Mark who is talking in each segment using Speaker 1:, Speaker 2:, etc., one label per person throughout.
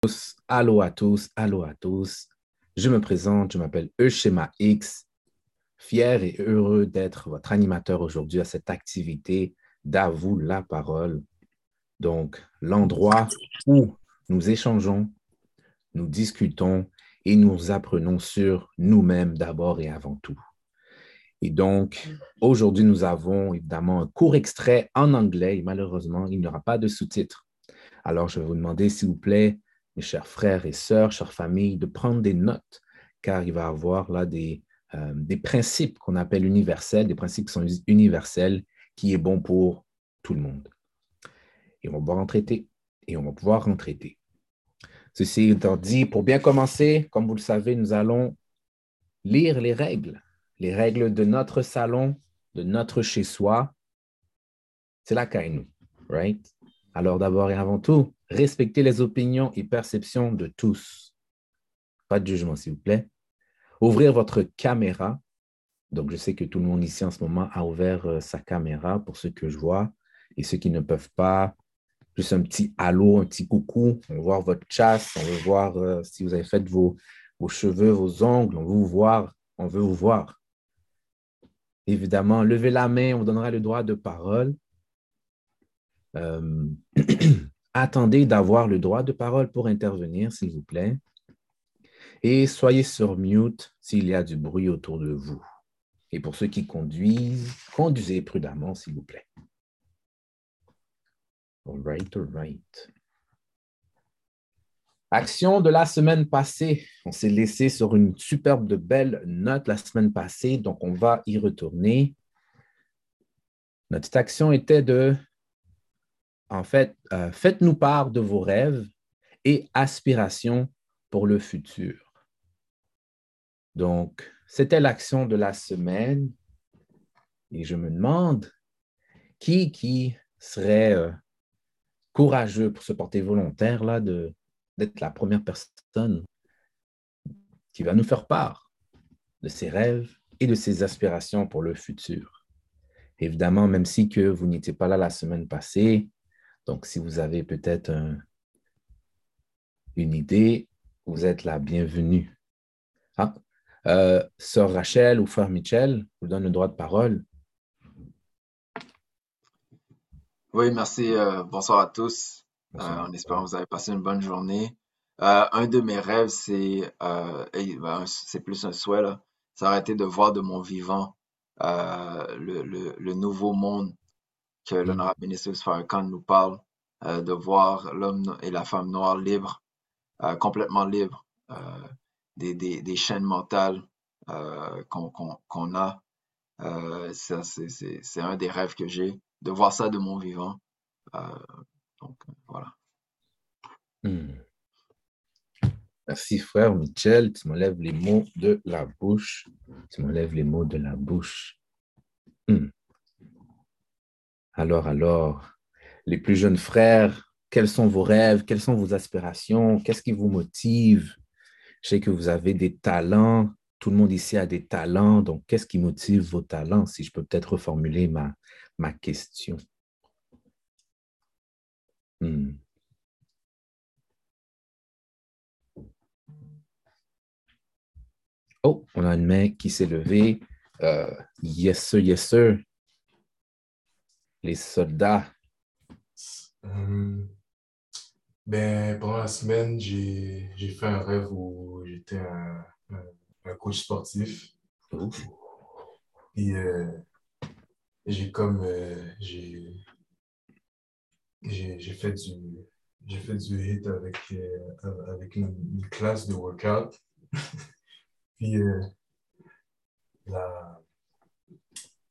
Speaker 1: tous, allô à tous, allô à tous. Je me présente, je m'appelle Euschema X, fier et heureux d'être votre animateur aujourd'hui à cette activité d'Avoue la parole. Donc, l'endroit où nous échangeons, nous discutons et nous apprenons sur nous-mêmes d'abord et avant tout. Et donc, aujourd'hui, nous avons évidemment un court extrait en anglais et malheureusement, il n'y aura pas de sous-titres. Alors, je vais vous demander, s'il vous plaît, mes chers frères et sœurs, chères familles, de prendre des notes, car il va y avoir là des, euh, des principes qu'on appelle universels, des principes qui sont universels, qui est bon pour tout le monde. Et on va pouvoir en traiter, et on va pouvoir en traiter. Ceci étant dit, pour bien commencer, comme vous le savez, nous allons lire les règles les règles de notre salon, de notre chez-soi, c'est la nous, right? Alors d'abord et avant tout, respectez les opinions et perceptions de tous. Pas de jugement, s'il vous plaît. Ouvrir votre caméra. Donc, je sais que tout le monde ici en ce moment a ouvert euh, sa caméra pour ceux que je vois. Et ceux qui ne peuvent pas, juste un petit halo, un petit coucou. On veut voir votre chasse, on veut voir euh, si vous avez fait vos, vos cheveux, vos ongles. On veut vous voir. On veut vous voir. Évidemment, levez la main, on vous donnera le droit de parole. Euh, attendez d'avoir le droit de parole pour intervenir, s'il vous plaît. Et soyez sur mute s'il y a du bruit autour de vous. Et pour ceux qui conduisent, conduisez prudemment, s'il vous plaît. All right, all right. Action de la semaine passée. On s'est laissé sur une superbe de belle note la semaine passée, donc on va y retourner. Notre action était de, en fait, euh, faites-nous part de vos rêves et aspirations pour le futur. Donc, c'était l'action de la semaine. Et je me demande qui, qui serait euh, courageux pour se porter volontaire là, de, d'être la première personne qui va nous faire part de ses rêves et de ses aspirations pour le futur? Évidemment, même si que vous n'étiez pas là la semaine passée, donc si vous avez peut-être une idée, vous êtes la bienvenue. Ah, euh, Sœur Rachel ou Frère Michel, je vous donne le droit de parole.
Speaker 2: Oui, merci. Euh, bonsoir à tous. Euh, en espérant que vous avez passé une bonne journée. Un de mes rêves, c'est ben, c'est plus un souhait, là. C'est arrêter de voir de mon vivant le, le, le nouveau monde que mm. l'honorable ministre Farrakhan nous parle, euh, de voir l'homme et la femme noire libres, euh, complètement libres euh, des, des, des chaînes mentales qu'on a. ça, c'est un des rêves que j'ai, de voir ça de mon vivant. donc, voilà.
Speaker 1: Hmm. Merci, frère Michel. Tu m'enlèves les mots de la bouche. Tu m'enlèves les mots de la bouche. Hmm. Alors, alors, les plus jeunes frères, quels sont vos rêves? Quelles sont vos aspirations? Qu'est-ce qui vous motive? Je sais que vous avez des talents. Tout le monde ici a des talents. Donc, qu'est-ce qui motive vos talents? Si je peux peut-être reformuler ma, question. Hmm. Oh, on a une main qui s'est levée. Euh, yes, sir, yes, sir. Les soldats?
Speaker 3: Euh, ben, pendant la semaine, j'ai fait un rêve où j'étais un, un, coach sportif. Et euh, j'ai comme j'ai j'ai fait du j'ai fait du hit avec avec une, une classe de workout. Puis, euh,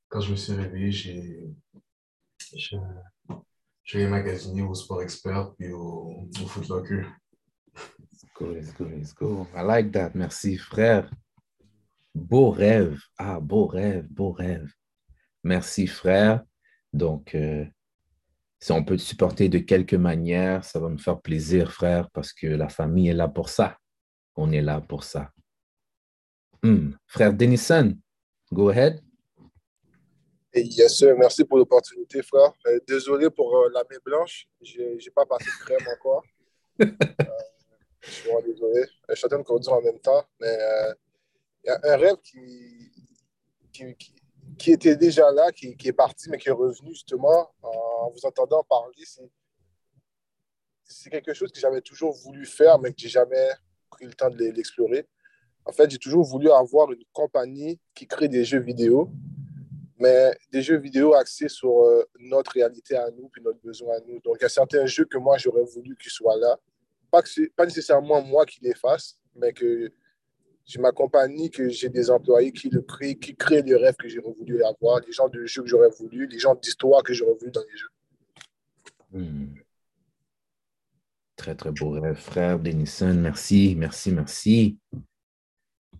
Speaker 3: quand je me suis réveillé, j'ai j'ai magasiné au Sport Expert puis au, au Foot Locker.
Speaker 1: Let's go, let's go, let's go. I like that. Merci, frère. Beau rêve. Ah, beau rêve, beau rêve. Merci, frère. Donc, euh, si on peut te supporter de quelque manière, ça va me faire plaisir, frère, parce que la famille est là pour ça. On est là pour ça. Hmm. Frère Denison, go ahead.
Speaker 4: Yes, sir. Merci pour l'opportunité, frère. Euh, désolé pour euh, la main blanche. Je n'ai pas passé de crème encore. Euh, oui. Je suis en train de conduire en même temps. Mais il y a un rêve qui, qui, qui, était déjà là, qui, qui, est parti, mais qui est revenu justement en vous entendant parler. C'est quelque chose que j'avais toujours voulu faire, mais que j'ai jamais pris le temps de l'explorer. En fait, j'ai toujours voulu avoir une compagnie qui crée des jeux vidéo, mais des jeux vidéo axés sur euh, notre réalité à nous, puis notre besoin à nous. Donc, il y a certains jeux que moi, j'aurais voulu qu'ils soient là. Pas, que pas nécessairement moi qui les fasse, mais que j'ai ma compagnie, que j'ai des employés qui le créent, qui créent les rêves que j'aurais voulu avoir, les gens de jeux que j'aurais voulu, les gens d'histoire que j'aurais voulu dans les jeux.
Speaker 1: Hmm. Très, très beau rêve, frère Denison. Merci, merci, merci.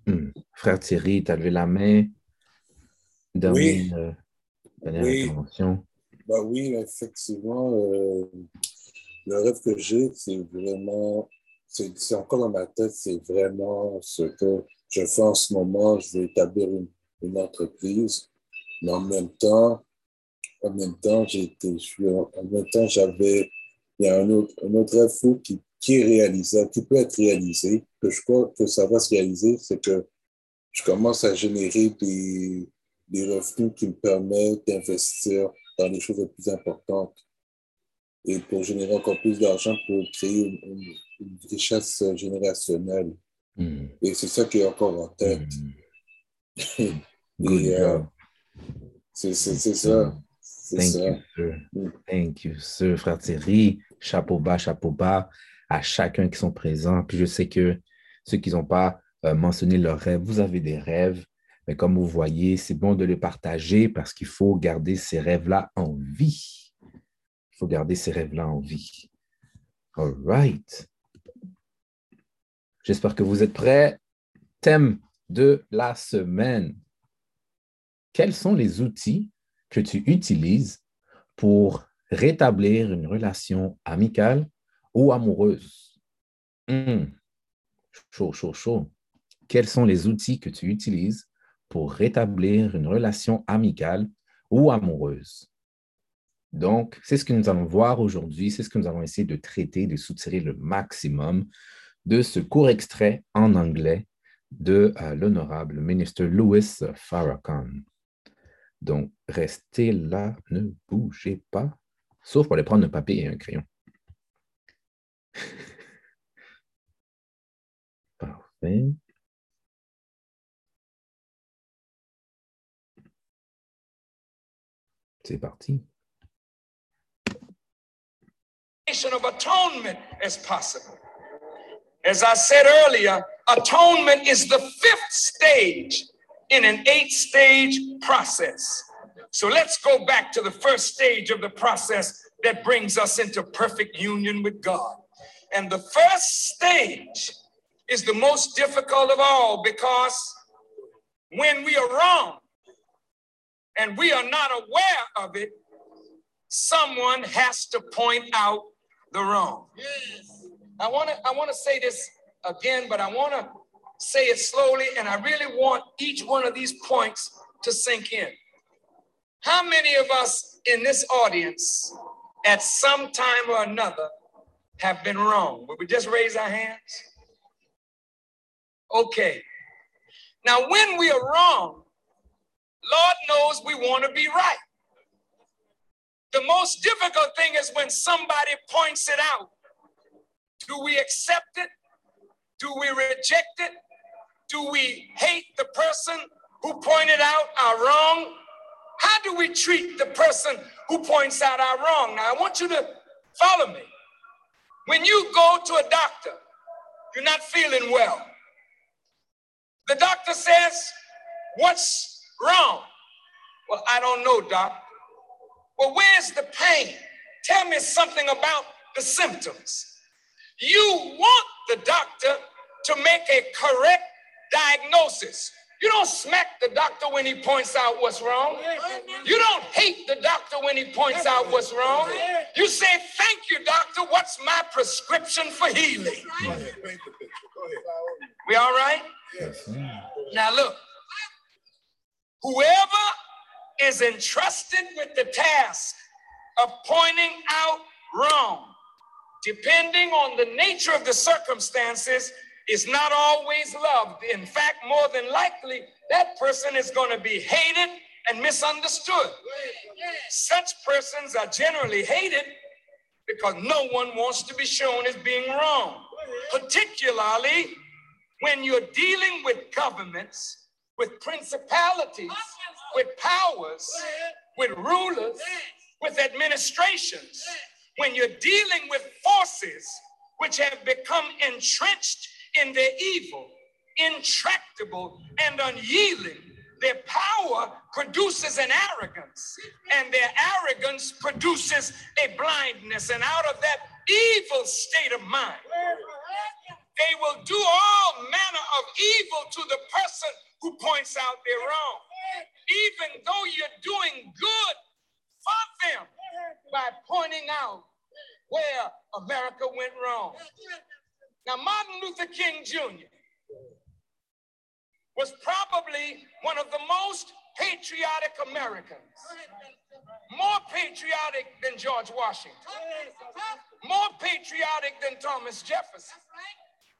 Speaker 1: Hmm. Frère Thierry, tu as levé la main.
Speaker 5: Oui. Euh, oui. intervention. Bah oui, effectivement, euh, le rêve que j'ai, c'est vraiment, c'est encore dans ma tête, c'est vraiment ce que je fais en ce moment. Je veux établir une, une entreprise, mais en même temps, en même temps, j'étais, en même temps, j'avais, il y a un autre, un autre rêve fou qui, qui est réalisable, qui peut être réalisé, que je crois que ça va se réaliser, c'est que je commence à générer des, des revenus qui me permettent d'investir dans les choses les plus importantes et pour générer encore plus d'argent pour créer une, richesse générationnelle. Hmm. Et c'est ça qui est encore en tête.
Speaker 1: Mm. et euh,
Speaker 5: c'est ça.
Speaker 1: Thank ça. you, sir. Mm. Thank you, sir, frère Thierry. Chapeau bas, chapeau bas à chacun qui sont présents. Puis je sais que ceux qui n'ont pas euh, mentionné leurs rêves, vous avez des rêves. Mais comme vous voyez, c'est bon de les partager parce qu'il faut garder ces rêves-là en vie. Il faut garder ces rêves-là en vie. All right. J'espère que vous êtes prêts. Thème de la semaine. Quels sont les outils que tu utilises pour rétablir une relation amicale ou amoureuse? Hmm. Chaud, chaud, chaud. Quels sont les outils que tu utilises pour rétablir une relation amicale ou amoureuse? Donc, c'est ce que nous allons voir aujourd'hui, c'est ce que nous allons essayer de traiter, de soutirer le maximum de ce court extrait en anglais de euh, l'honorable ministre Louis Farrakhan. Donc, restez là, ne bougez pas, sauf pour aller prendre un papier et un crayon. Parfait. C'est parti.
Speaker 6: of atonement as possible. As I said earlier, atonement is the fifth stage in an eight stage process. So let's go back to the first stage of the process that brings us into perfect union with God. And the first stage is the most difficult of all because when we are wrong and we are not aware of it, someone has to point out the wrong. Yes. I want to I want to say this again, but I want to say it slowly, and I really want each one of these points to sink in. How many of us in this audience at some time or another have been wrong? Would we just raise our hands? Okay. Now, when we are wrong, Lord knows we want to be right. The most difficult thing is when somebody points it out. Do we accept it? Do we reject it? Do we hate the person who pointed out our wrong? How do we treat the person who points out our wrong? Now, I want you to follow me. When you go to a doctor, you're not feeling well. The doctor says, What's wrong? Well, I don't know, doc. Well, where's the pain? Tell me something about the symptoms. You want the doctor to make a correct diagnosis. You don't smack the doctor when he points out what's wrong. You don't hate the doctor when he points out what's wrong. You say, Thank you, doctor. What's my prescription for healing? We all right? Yes. Now, look, whoever is entrusted with the task of pointing out wrong, depending on the nature of the circumstances, is not always loved. In fact, more than likely, that person is going to be hated and misunderstood. Such persons are generally hated because no one wants to be shown as being wrong, particularly when you're dealing with governments, with principalities, with powers, with rulers, with administrations, when you're dealing with forces which have become entrenched in their evil, intractable, and unyielding, their power produces an arrogance, and their arrogance produces a blindness. And out of that evil state of mind, they will do all manner of evil to the person who points out their wrong. Even though you're doing good for them by pointing out where America went wrong. Now, Martin Luther King Jr. was probably one of the most patriotic Americans, more patriotic than George Washington, more patriotic than Thomas Jefferson,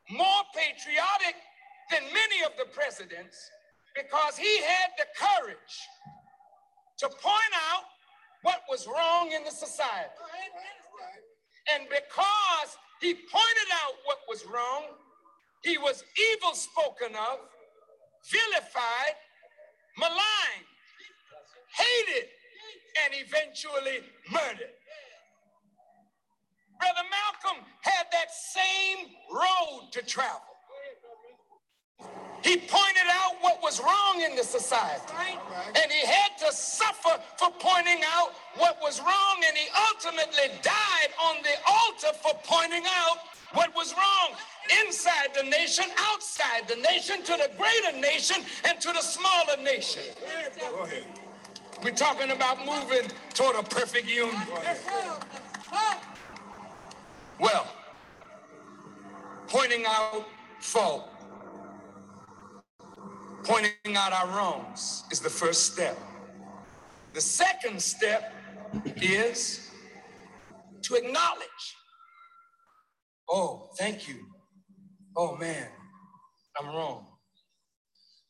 Speaker 6: more patriotic than many of the presidents because he had the courage to point out what was wrong in the society. And because he pointed out what was wrong, he was evil spoken of, vilified, maligned, hated, and eventually murdered. Brother Malcolm had that same road to travel. He pointed out what was wrong in the society. And he had to suffer for pointing out what was wrong. And he ultimately died on the altar for pointing out what was wrong inside the nation, outside the nation, to the greater nation, and to the smaller nation. We're talking about moving toward a perfect union. Well, pointing out fault pointing out our wrongs is the first step. The second step is to acknowledge. Oh, thank you. Oh, man, I'm wrong.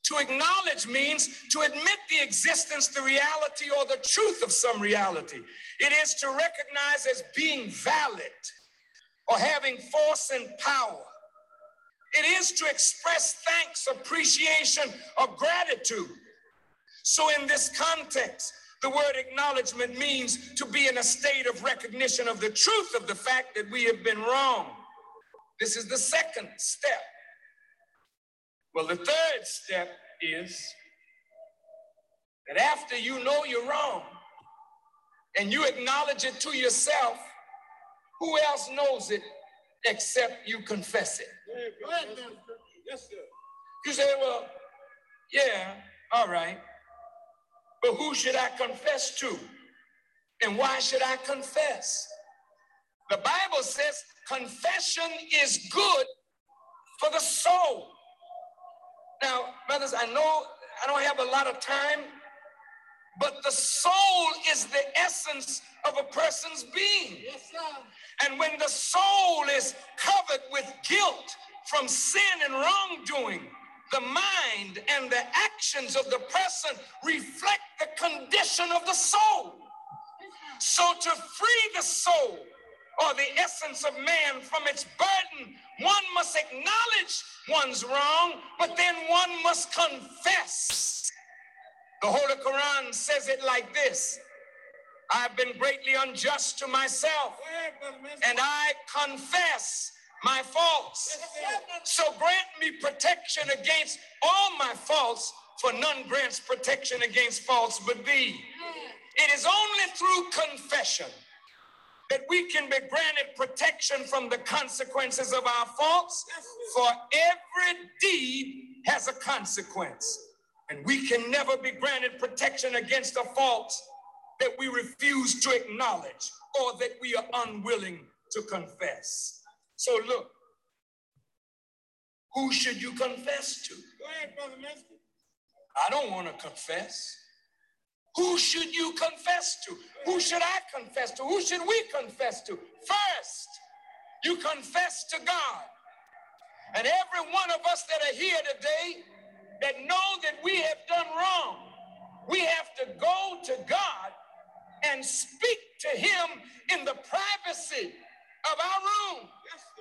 Speaker 6: To acknowledge means to admit the existence, the reality, or the truth of some reality. It is to recognize as being valid or having force and power. It is to express thanks, appreciation, or gratitude. So, in this context, the word acknowledgement means to be in a state of recognition of the truth of the fact that we have been wrong. This is the second step. Well, the third step is that after you know you're wrong and you acknowledge it to yourself, who else knows it except you confess it? Yes, sir. You say, well, yeah, all right. But who should I confess to? And why should I confess? The Bible says confession is good for the soul. Now, brothers, I know I don't have a lot of time, but the soul is the essence of a person's being. Yes, and when the soul is covered with guilt from sin and wrongdoing, the mind and the actions of the person reflect the condition of the soul. So, to free the soul or the essence of man from its burden, one must acknowledge one's wrong, but then one must confess. The Holy Quran says it like this I've been greatly unjust to myself, and I confess my faults. So grant me protection against all my faults, for none grants protection against faults but thee. It is only through confession that we can be granted protection from the consequences of our faults, for every deed has a consequence. And we can never be granted protection against a fault that we refuse to acknowledge or that we are unwilling to confess. So look, who should you confess to? Go ahead, Brother I don't want to confess. Who should you confess to? Who should I confess to? Who should we confess to? First, you confess to God. And every one of us that are here today that know that we have done wrong, we have to go to God and speak to Him in the privacy of our room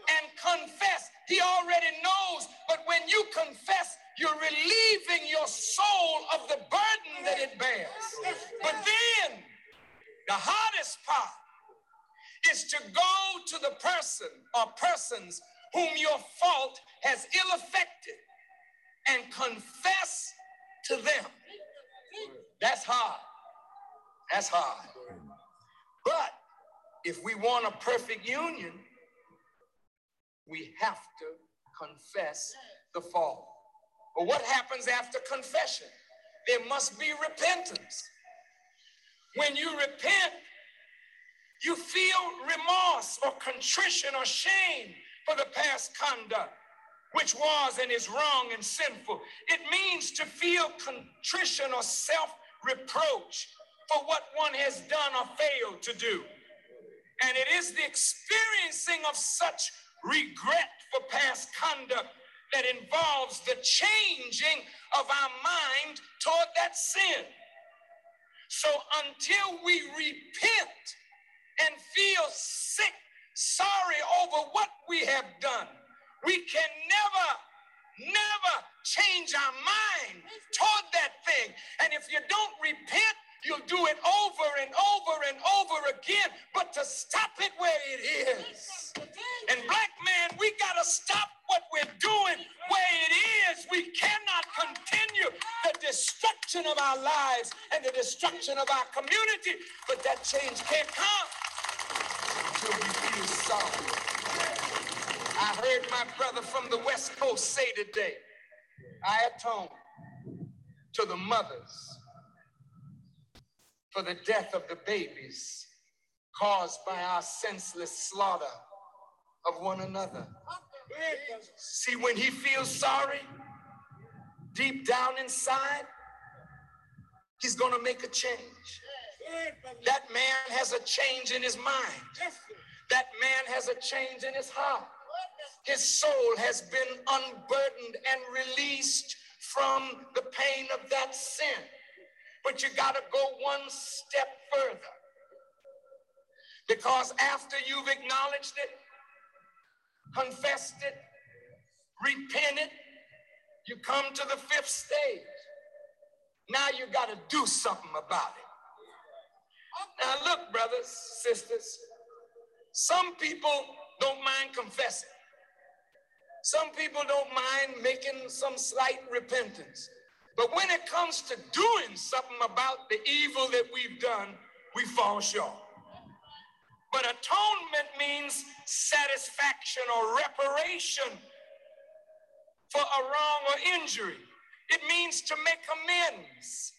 Speaker 6: and confess. He already knows, but when you confess, you're relieving your soul of the burden that it bears. But then, the hardest part is to go to the person or persons whom your fault has ill affected and confess to them. That's hard. That's hard. But if we want a perfect union, we have to confess the fault. But what happens after confession? There must be repentance. When you repent, you feel remorse or contrition or shame for the past conduct, which was and is wrong and sinful. It means to feel contrition or self reproach for what one has done or failed to do. And it is the experiencing of such regret for past conduct that involves the changing of our mind toward that sin. So until we repent and feel sick, sorry over what we have done, we can never, never change our mind toward that thing. And if you don't repent, you'll do it over and over and over again. But to stop it where it is. And black man, we got to stop what we're doing where it is. We cannot continue the destruction of our lives and the destruction of our community. But that change can't come until we feel sorry. I heard my brother from the West Coast say today, I atone to the mothers for the death of the babies caused by our senseless slaughter of one another. See, when he feels sorry, deep down inside, he's going to make a change. That man has a change in his mind. That man has a change in his heart. His soul has been unburdened and released from the pain of that sin. But you got to go one step further. Because after you've acknowledged it, confessed it, repented, you come to the fifth stage. Now you got to do something about it. Now, look, brothers, sisters, some people don't mind confessing. Some people don't mind making some slight repentance. But when it comes to doing something about the evil that we've done, we fall short. But atonement means satisfaction or reparation for a wrong or injury. It means to make amends.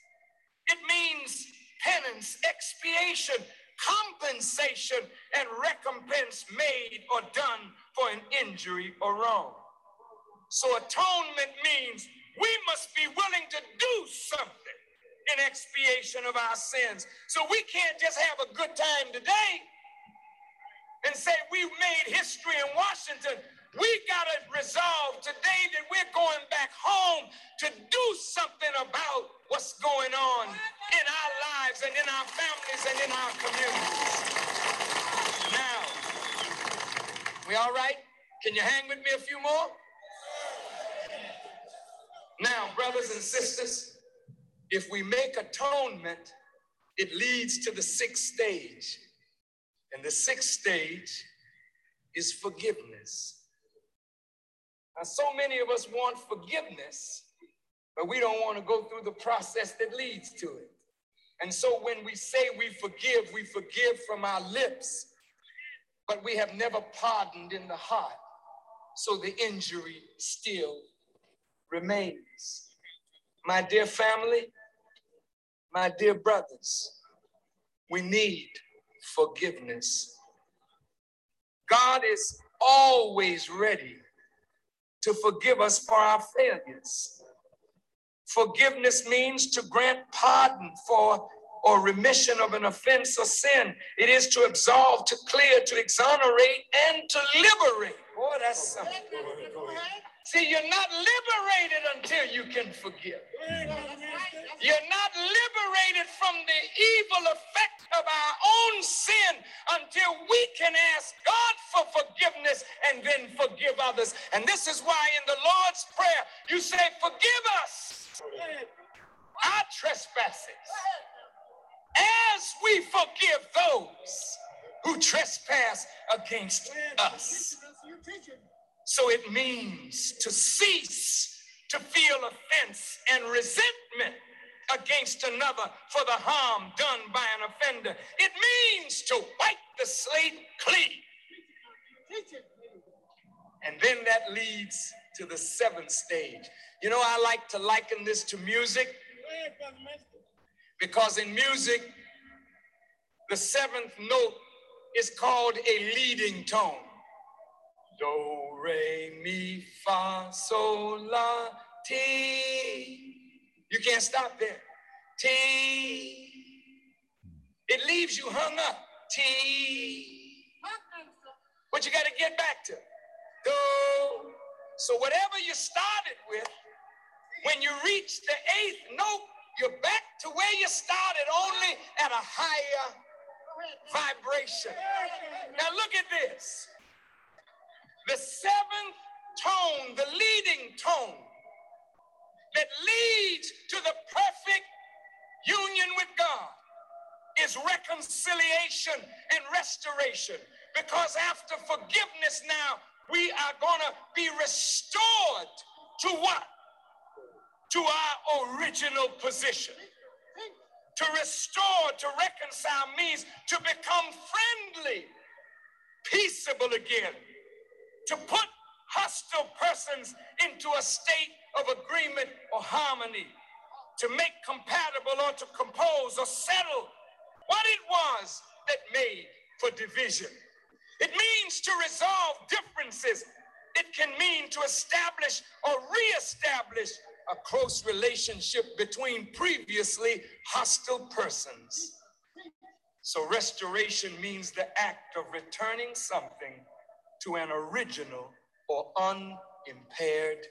Speaker 6: It means penance, expiation, compensation, and recompense made or done for an injury or wrong. So atonement means we must be willing to do something in expiation of our sins. So we can't just have a good time today and say we made history in Washington. We got to resolve today that we're going back home to do something about what's going on in our lives and in our families and in our communities. Now, we all right? Can you hang with me a few more? Now, brothers and sisters, if we make atonement, it leads to the sixth stage. And the sixth stage is forgiveness. Now, so many of us want forgiveness, but we don't want to go through the process that leads to it. And so when we say we forgive, we forgive from our lips, but we have never pardoned in the heart. So the injury still remains. My dear family, my dear brothers, we need forgiveness. God is always ready to forgive us for our failures. Forgiveness means to grant pardon for or remission of an offense or sin. It is to absolve, to clear, to exonerate, and to liberate. Boy, that's something. See, you're not liberated until you can forgive. You're not liberated from the evil effect of our own sin until we can ask God for forgiveness and then forgive others. And this is why in the Lord's Prayer you say, Forgive us our trespasses as we forgive those who trespass against us. So it means to cease to feel offense and resentment against another for the harm done by an offender. It means to wipe the slate clean. And then that leads to the seventh stage. You know, I like to liken this to music because in music, the seventh note is called a leading tone. Do, re, mi, fa, sol, la, ti. You can't stop there. T. It leaves you hung up. T. But you got to get back to. Do. So whatever you started with, when you reach the eighth note, you're back to where you started, only at a higher vibration. Now look at this. The seventh tone, the leading tone that leads to the perfect union with God is reconciliation and restoration. Because after forgiveness now, we are going to be restored to what? To our original position. To restore, to reconcile means to become friendly, peaceable again, to put hostile persons into a state of agreement or harmony, to make compatible or to compose or settle what it was that made for division. It means to resolve differences. It can mean to establish or reestablish a close relationship between previously hostile persons. So, restoration means the act of returning something to an original or unimpaired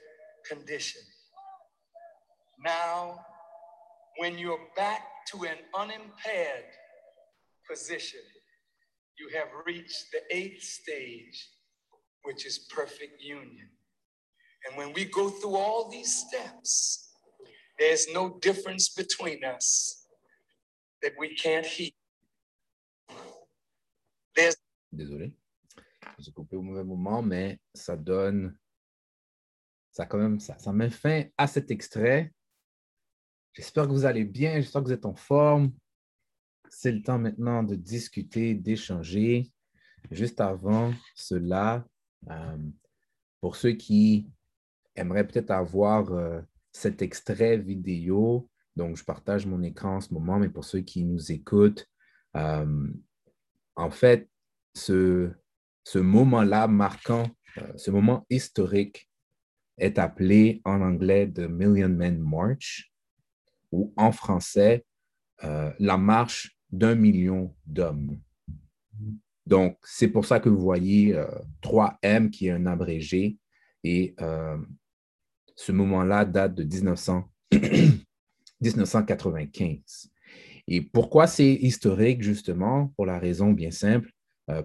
Speaker 6: condition. Now, when you're back to an unimpaired position, you have reached the eighth stage, which is perfect union. And when we go through all these steps, there's no difference between us that we can't heal. There's
Speaker 1: Désolé, j'ai coupé au mauvais moment, mais ça donne, ça quand même, ça, ça met fin à cet extrait. J'espère que vous allez bien, j'espère que vous êtes en forme. C'est le temps maintenant de discuter, d'échanger. Juste avant cela, euh, pour ceux qui aimeraient peut-être avoir euh, cet extrait vidéo, donc je partage mon écran en ce moment, mais pour ceux qui nous écoutent, euh, en fait, ce, ce moment-là marquant, euh, ce moment historique est appelé en anglais The Million Men March ou en français euh, la marche d'un million d'hommes. Donc, c'est pour ça que vous voyez 3M qui est un abrégé et ce moment-là date de 1900, 1995. Et pourquoi c'est historique, justement? Pour la raison bien simple, euh,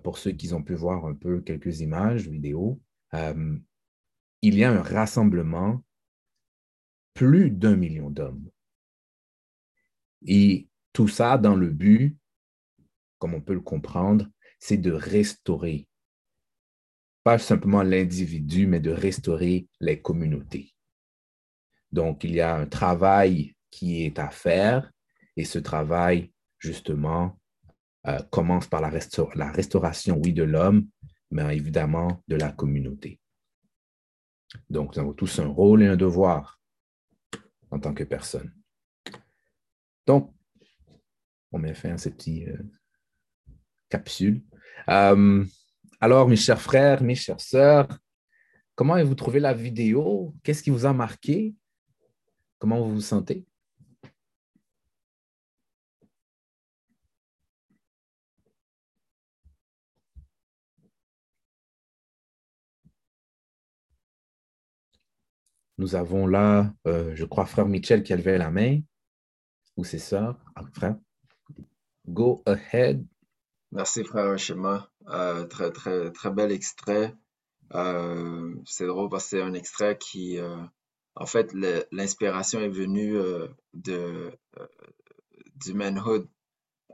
Speaker 1: pour ceux qui ont pu voir un peu quelques images, vidéos, euh, il y a un rassemblement plus d'un million d'hommes. Et tout ça dans le but, comme on peut le comprendre, c'est de restaurer, pas simplement l'individu, mais de restaurer les communautés. Donc, il y a un travail qui est à faire et ce travail, justement, euh, commence par la, la restauration, oui, de l'homme, mais évidemment de la communauté. Donc, nous avons tous un rôle et un devoir en tant que personne. Donc, on met fin à cette petite euh, capsule. Euh, alors, mes chers frères, mes chères sœurs, comment avez-vous trouvé la vidéo? Qu'est-ce qui vous a marqué? Comment vous vous sentez? Nous avons là, euh, je crois, frère Michel qui a levé la main, ou c'est ça, ah, frère. Go ahead.
Speaker 2: Merci, frère Shema. Euh, très, très, très bel extrait. Euh, c'est drôle parce que c'est un extrait qui, en fait, l'inspiration est venue de, du manhood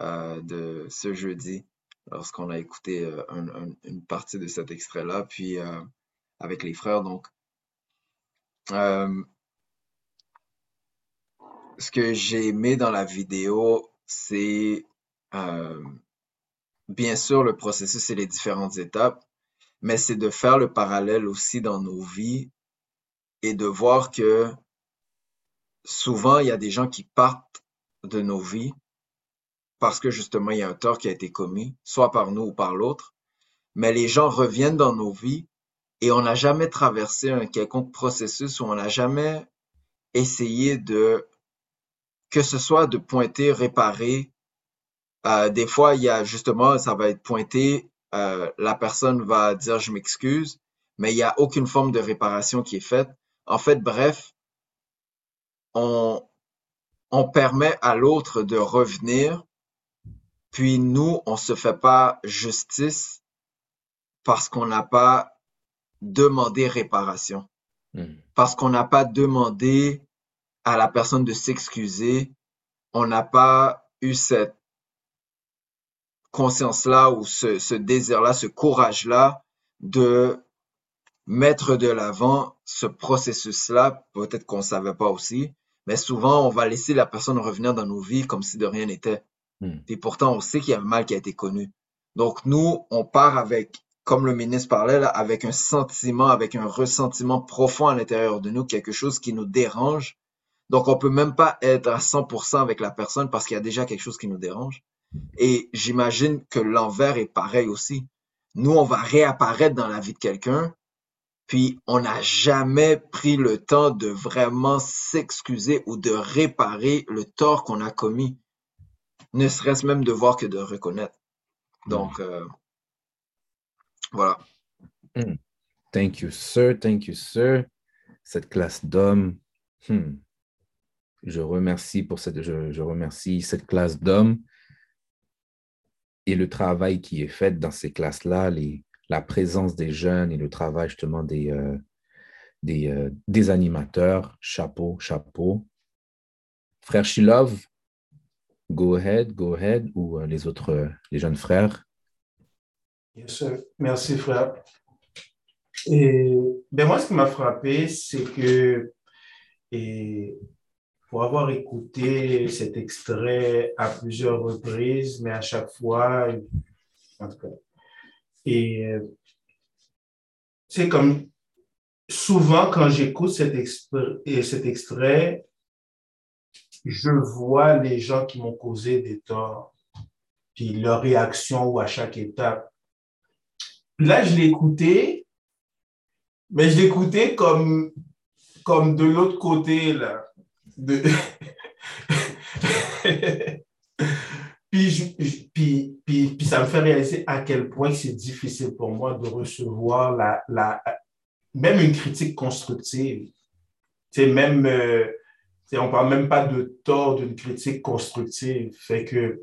Speaker 2: de ce jeudi lorsqu'on a écouté une partie de cet extrait-là, puis avec les frères. Donc, ce que j'ai aimé dans la vidéo, c'est bien sûr le processus et les différentes étapes, mais c'est de faire le parallèle aussi dans nos vies et de voir que souvent, il y a des gens qui partent de nos vies parce que justement, il y a un tort qui a été commis, soit par nous ou par l'autre, mais les gens reviennent dans nos vies et on n'a jamais traversé un quelconque processus où on n'a jamais essayé de, que ce soit de pointer, réparer. Euh, des fois, il y a justement, ça va être pointé, euh, la personne va dire je m'excuse, mais il n'y a aucune forme de réparation qui est faite. En fait, bref, on, on permet à l'autre de revenir, puis nous, on se fait pas justice parce qu'on n'a pas demander réparation. Hmm. Parce qu'on n'a pas demandé à la personne de s'excuser, on n'a pas eu cette conscience-là ou ce, ce désir-là, ce courage-là de mettre de l'avant ce processus-là, peut-être qu'on ne savait pas aussi, mais souvent on va laisser la personne revenir dans nos vies comme si de rien n'était. Hmm. Et pourtant, on sait qu'il y a un mal qui a été connu. Donc nous, on part avec comme le ministre parlait, là, avec un sentiment, avec un ressentiment profond à l'intérieur de nous, quelque chose qui nous dérange. Donc, on peut même pas être à 100% avec la personne parce qu'il y a déjà quelque chose qui nous dérange. Et j'imagine que l'envers est pareil aussi. Nous, on va réapparaître dans la vie de quelqu'un, puis on n'a jamais pris le temps de vraiment s'excuser ou de réparer le tort qu'on a commis. Ne serait-ce même de voir que de reconnaître. Donc, euh, voilà.
Speaker 1: Hmm. Thank you, sir. Thank you, sir. Cette classe d'hommes. Hmm. Je remercie pour cette, je, remercie cette classe d'hommes et le travail qui est fait dans ces classes-là, la présence des jeunes et le travail justement des, euh, euh, des, animateurs. Chapeau, chapeau. Frère Shilov, go ahead, go ahead, ou euh, les autres, les jeunes frères.
Speaker 7: Merci, frère. Et ben moi, ce qui m'a frappé, c'est que et pour avoir écouté cet extrait à plusieurs reprises, mais à chaque fois, et c'est comme souvent quand j'écoute cet, cet extrait, je vois les gens qui m'ont causé des torts, puis leur réaction ou à chaque étape. Là, je écouté, mais je écouté comme, comme de l'autre côté, là. puis, puis, puis, ça me fait réaliser à quel point c'est difficile pour moi de recevoir la, la, même une critique constructive. C'est même, euh, on parle même pas de tort d'une critique constructive. Fait que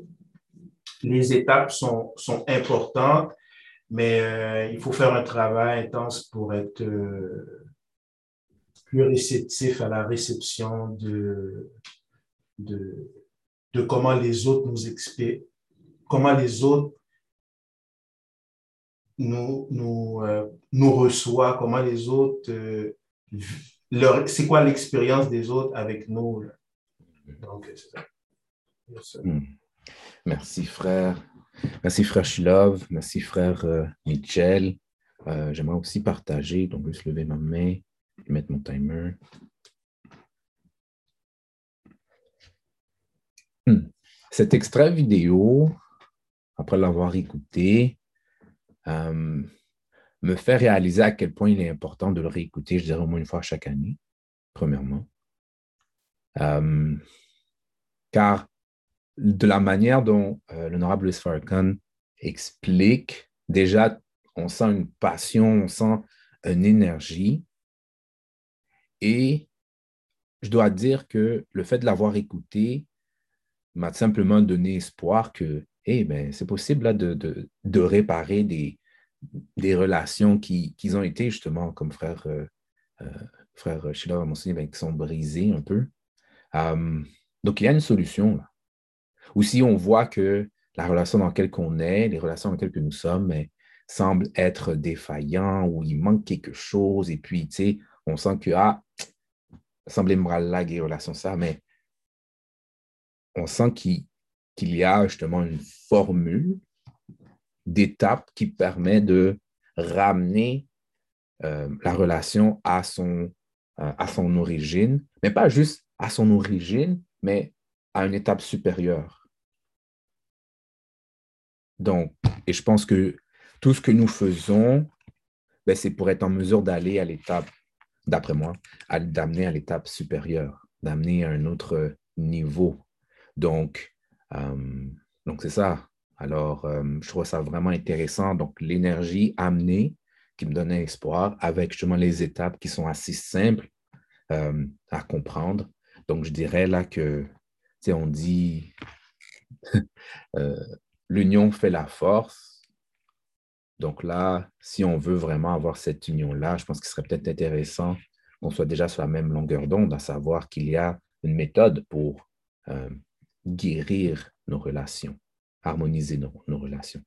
Speaker 7: les étapes sont, sont importantes mais euh, il faut faire un travail intense pour être euh, plus réceptif à la réception de, de, de comment les autres nous expliquent, comment les autres nous, nous, euh, nous reçoivent, comment les autres, c'est quoi l'expérience des autres avec nous. Donc,
Speaker 1: c'est ça. Hmm. Merci, frère. Merci, frère Shilov. Merci, frère euh, Mitchell. Euh, j'aimerais aussi partager, donc juste lever ma main et mettre mon timer. Hmm. Cet extrait vidéo, après l'avoir écouté, euh, me fait réaliser à quel point il est important de le réécouter, je dirais au moins une fois chaque année, premièrement. car de la manière dont euh, l'honorable Louis Farrakhan explique, déjà, on sent une passion, on sent une énergie. et je dois dire que le fait de l'avoir écouté m'a simplement donné espoir que hey, ben, c'est possible de, réparer des, relations qui, ont été justement, comme frère, euh, euh, frère Schiller a mentionné, ben, qui sont brisées un peu. Donc, il y a une solution là. Ou si on voit que la relation dans laquelle on est, les relations dans lesquelles nous sommes, ben, semblent être défaillants ou il manque quelque chose, et puis, tu sais, on sent que, ah, semblait me relations, ça, mais on sent qu'il y a justement une formule d'étape qui permet de ramener euh, la relation à son, euh, à son origine, mais pas juste à son origine, mais à une étape supérieure. Donc, et je pense que tout ce que nous faisons, ben, c'est pour être en mesure d'aller à l'étape, d'après moi, d'amener à l'étape supérieure, d'amener à un autre niveau. Donc, euh, donc c'est ça. Alors, euh, je trouve ça vraiment intéressant. Donc, l'énergie amenée qui me donnait espoir avec justement les étapes qui sont assez simples euh, à comprendre. Donc, je dirais là que, tu sais, on dit l'union fait la force. Donc là, si on veut vraiment avoir cette union-là, je pense qu'il serait peut-être intéressant qu'on soit déjà sur la même longueur d'onde, à savoir qu'il y a une méthode pour guérir nos relations, harmoniser nos, relations.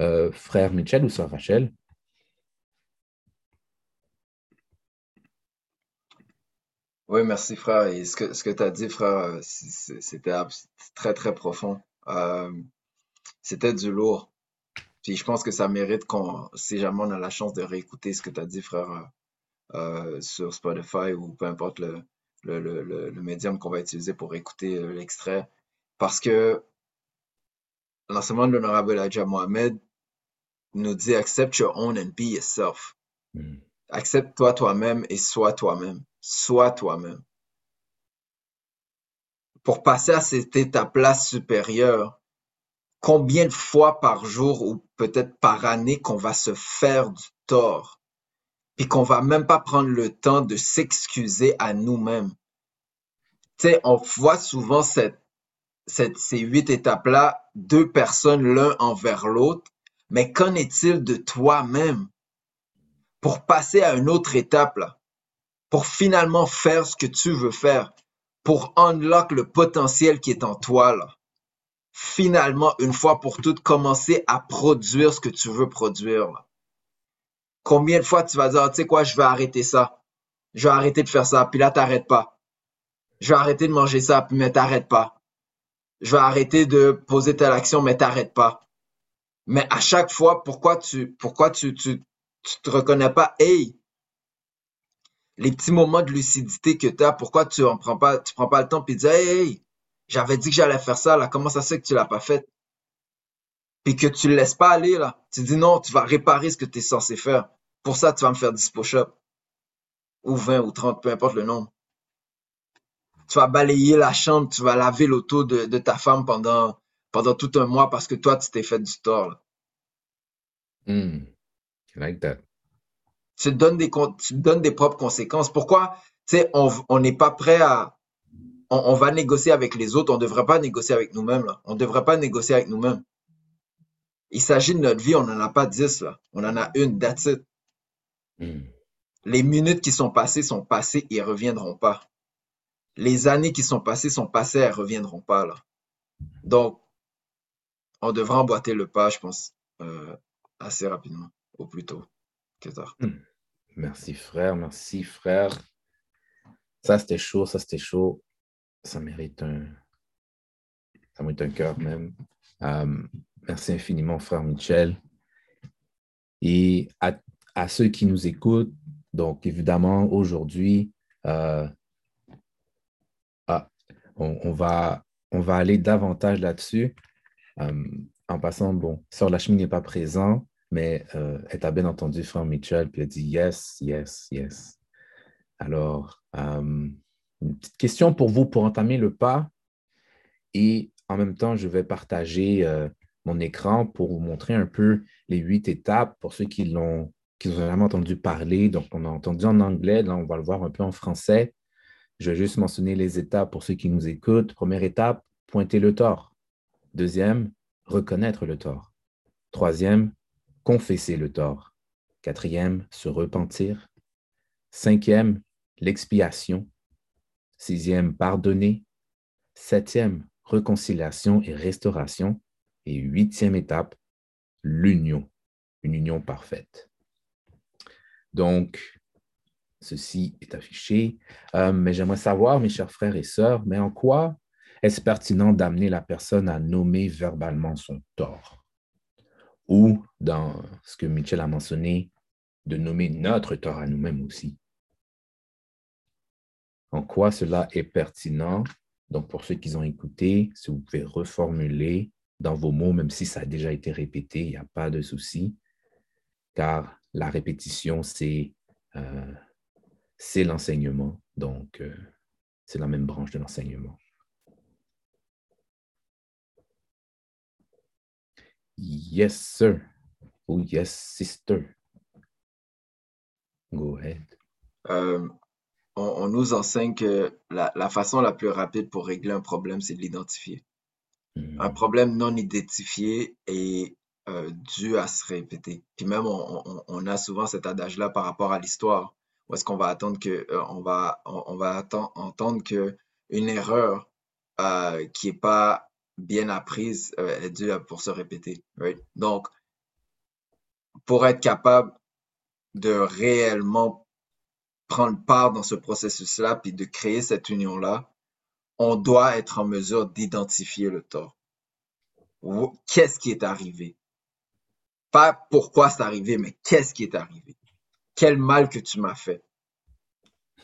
Speaker 1: Euh, frère Michel ou sœur Rachel?
Speaker 2: Oui, merci frère. Ce que, ce que tu as dit, frère, c'était très, très profond. Euh, c'était du lourd. Puis je pense que ça mérite qu'on, si jamais on a la chance de réécouter ce que tu as dit, frère, euh, sur Spotify ou peu importe le, le, le, le médium qu'on va utiliser pour écouter euh, l'extrait. Parce que l'enseignement de l'honorable Elijah Mohamed nous dit accept your own and be yourself. Hmm. Accepte-toi toi-même et sois toi-même. Sois toi-même. Pour passer à cette étape-là supérieure, combien de fois par jour ou peut-être par année qu'on va se faire du tort puis qu'on va même pas prendre le temps de s'excuser à nous-mêmes? Tu sais, on voit souvent cette, cette, ces huit étapes-là, deux personnes l'un envers l'autre, mais qu'en est-il de toi-même? Pour passer à une autre étape, là, pour finalement faire ce que tu veux faire, pour unlock le potentiel qui est en toi, là. Finalement, une fois pour toutes, commencer à produire ce que tu veux produire. Combien de fois tu vas dire, tu sais quoi, je vais arrêter ça. Je vais arrêter de faire ça. Puis là, t'arrêtes pas. Je vais arrêter de manger ça, mais t'arrêtes pas. Je vais arrêter de poser telle action, mais t'arrêtes pas. Mais à chaque fois, pourquoi tu, pourquoi tu, tu, tu te reconnais pas, hey, les petits moments de lucidité que tu as, pourquoi tu en prends pas, le temps puis dis, hey, hey j'avais dit que j'allais faire ça, là, comment ça se fait que tu l'as pas fait? puis que tu le laisses pas aller, là. Tu dis non, tu vas réparer ce que tu es censé faire. Pour ça, tu vas me faire 10 push-ups. Ou 20 ou 30, peu importe le nombre. Tu vas balayer la chambre, tu vas laver l'auto de, de, ta femme pendant, pendant tout un mois parce que toi, tu t'es fait du tort. Là.
Speaker 1: Hmm. like that.
Speaker 2: Tu te donnes des, tu donnes des propres conséquences. Pourquoi, tu sais, on n'est pas prêt à, on, on, va négocier avec les autres, on ne devrait pas négocier avec nous-mêmes, là. On ne devrait pas négocier avec nous-mêmes. Il s'agit de notre vie, on n'en a pas dix, là. On en a une, that's it. Hmm. Les minutes qui sont passées sont passées et elles reviendront pas. Les années qui sont passées sont passées, elles reviendront pas, là. Donc, on devrait emboîter le pas, je pense, euh, assez rapidement, au plus tôt.
Speaker 1: Merci, frère. Merci, frère. Ça, c'était chaud. Ça, c'était chaud. Ça mérite un. Ça mérite cœur, même. Euh, Merci infiniment, frère Michel. Et à, ceux qui nous écoutent, donc évidemment, aujourd'hui, euh, ah, on, va, on va aller davantage là-dessus. Euh, en passant, bon, Sœur Lachmi n'est pas présent, mais euh, elle a bien entendu frère Michel, puis elle a dit yes, yes, yes. Alors, une petite question pour vous pour entamer le pas. Et en même temps, je vais partager mon écran pour vous montrer un peu les huit étapes pour ceux qui l'ont qui n'ont jamais entendu parler. Donc, on a entendu en anglais, là, on va le voir un peu en français. Je vais juste mentionner les étapes pour ceux qui nous écoutent. Première étape, pointer le tort. Deuxième, reconnaître le tort. Troisième, confesser le tort. Quatrième, se repentir. Cinquième, l'expiation. Sixième, pardonner. Septième, réconciliation et restauration. Et huitième étape, l'union, une union parfaite. Donc, ceci est affiché. Euh, mais j'aimerais savoir, mes chers frères et sœurs, mais en quoi est-ce pertinent d'amener la personne à nommer verbalement son tort? Ou, dans ce que Michel a mentionné, de nommer notre tort à nous-mêmes aussi. En quoi cela est pertinent? Donc, pour ceux qui ont écouté, si vous pouvez reformuler dans vos mots, même si ça a déjà été répété, il n'y a pas de souci, car la répétition, c'est euh, l'enseignement. Donc, euh, c'est la même branche de l'enseignement. Yes, sir. Oh, yes, sister. Go ahead.
Speaker 2: Euh, on, nous enseigne que la, façon la plus rapide pour régler un problème, c'est de l'identifier. Un hmm. problème non identifié est euh, dû à se répéter. Puis même, on, a souvent cet adage-là par rapport à l'histoire, où est-ce qu'on va attendre que, euh, on va, on, va entendre que une erreur qui n'est pas bien apprise est due pour se répéter. Donc, pour être capable de réellement prendre part dans ce processus-là, puis de créer cette union-là, on doit être en mesure d'identifier le tort. Qu'est-ce qui est arrivé? Pas pourquoi c'est arrivé, mais qu'est-ce qui est arrivé? Quel mal que tu m'as fait?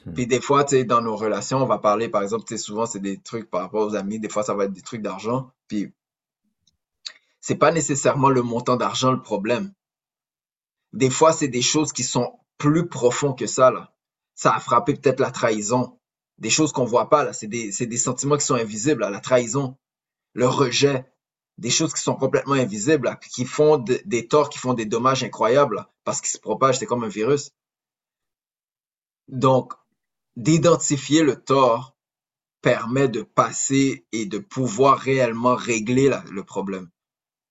Speaker 2: Hmm. Puis des fois, tu sais, dans nos relations, on va parler, par exemple, tu sais, souvent, c'est des trucs par rapport aux amis, des fois, ça va être des trucs d'argent. Puis, c'est pas nécessairement le montant d'argent le problème. Des fois, c'est des choses qui sont plus profondes que ça, là. Ça a frappé peut-être la trahison. Des choses qu'on voit pas, là. C'est des, des, sentiments qui sont invisibles, là. La trahison, le rejet, des choses qui sont complètement invisibles, là, qui font des torts, qui font des dommages incroyables, parce qu'ils se propagent, c'est comme un virus. Donc, d'identifier le tort permet de passer et de pouvoir réellement régler le problème,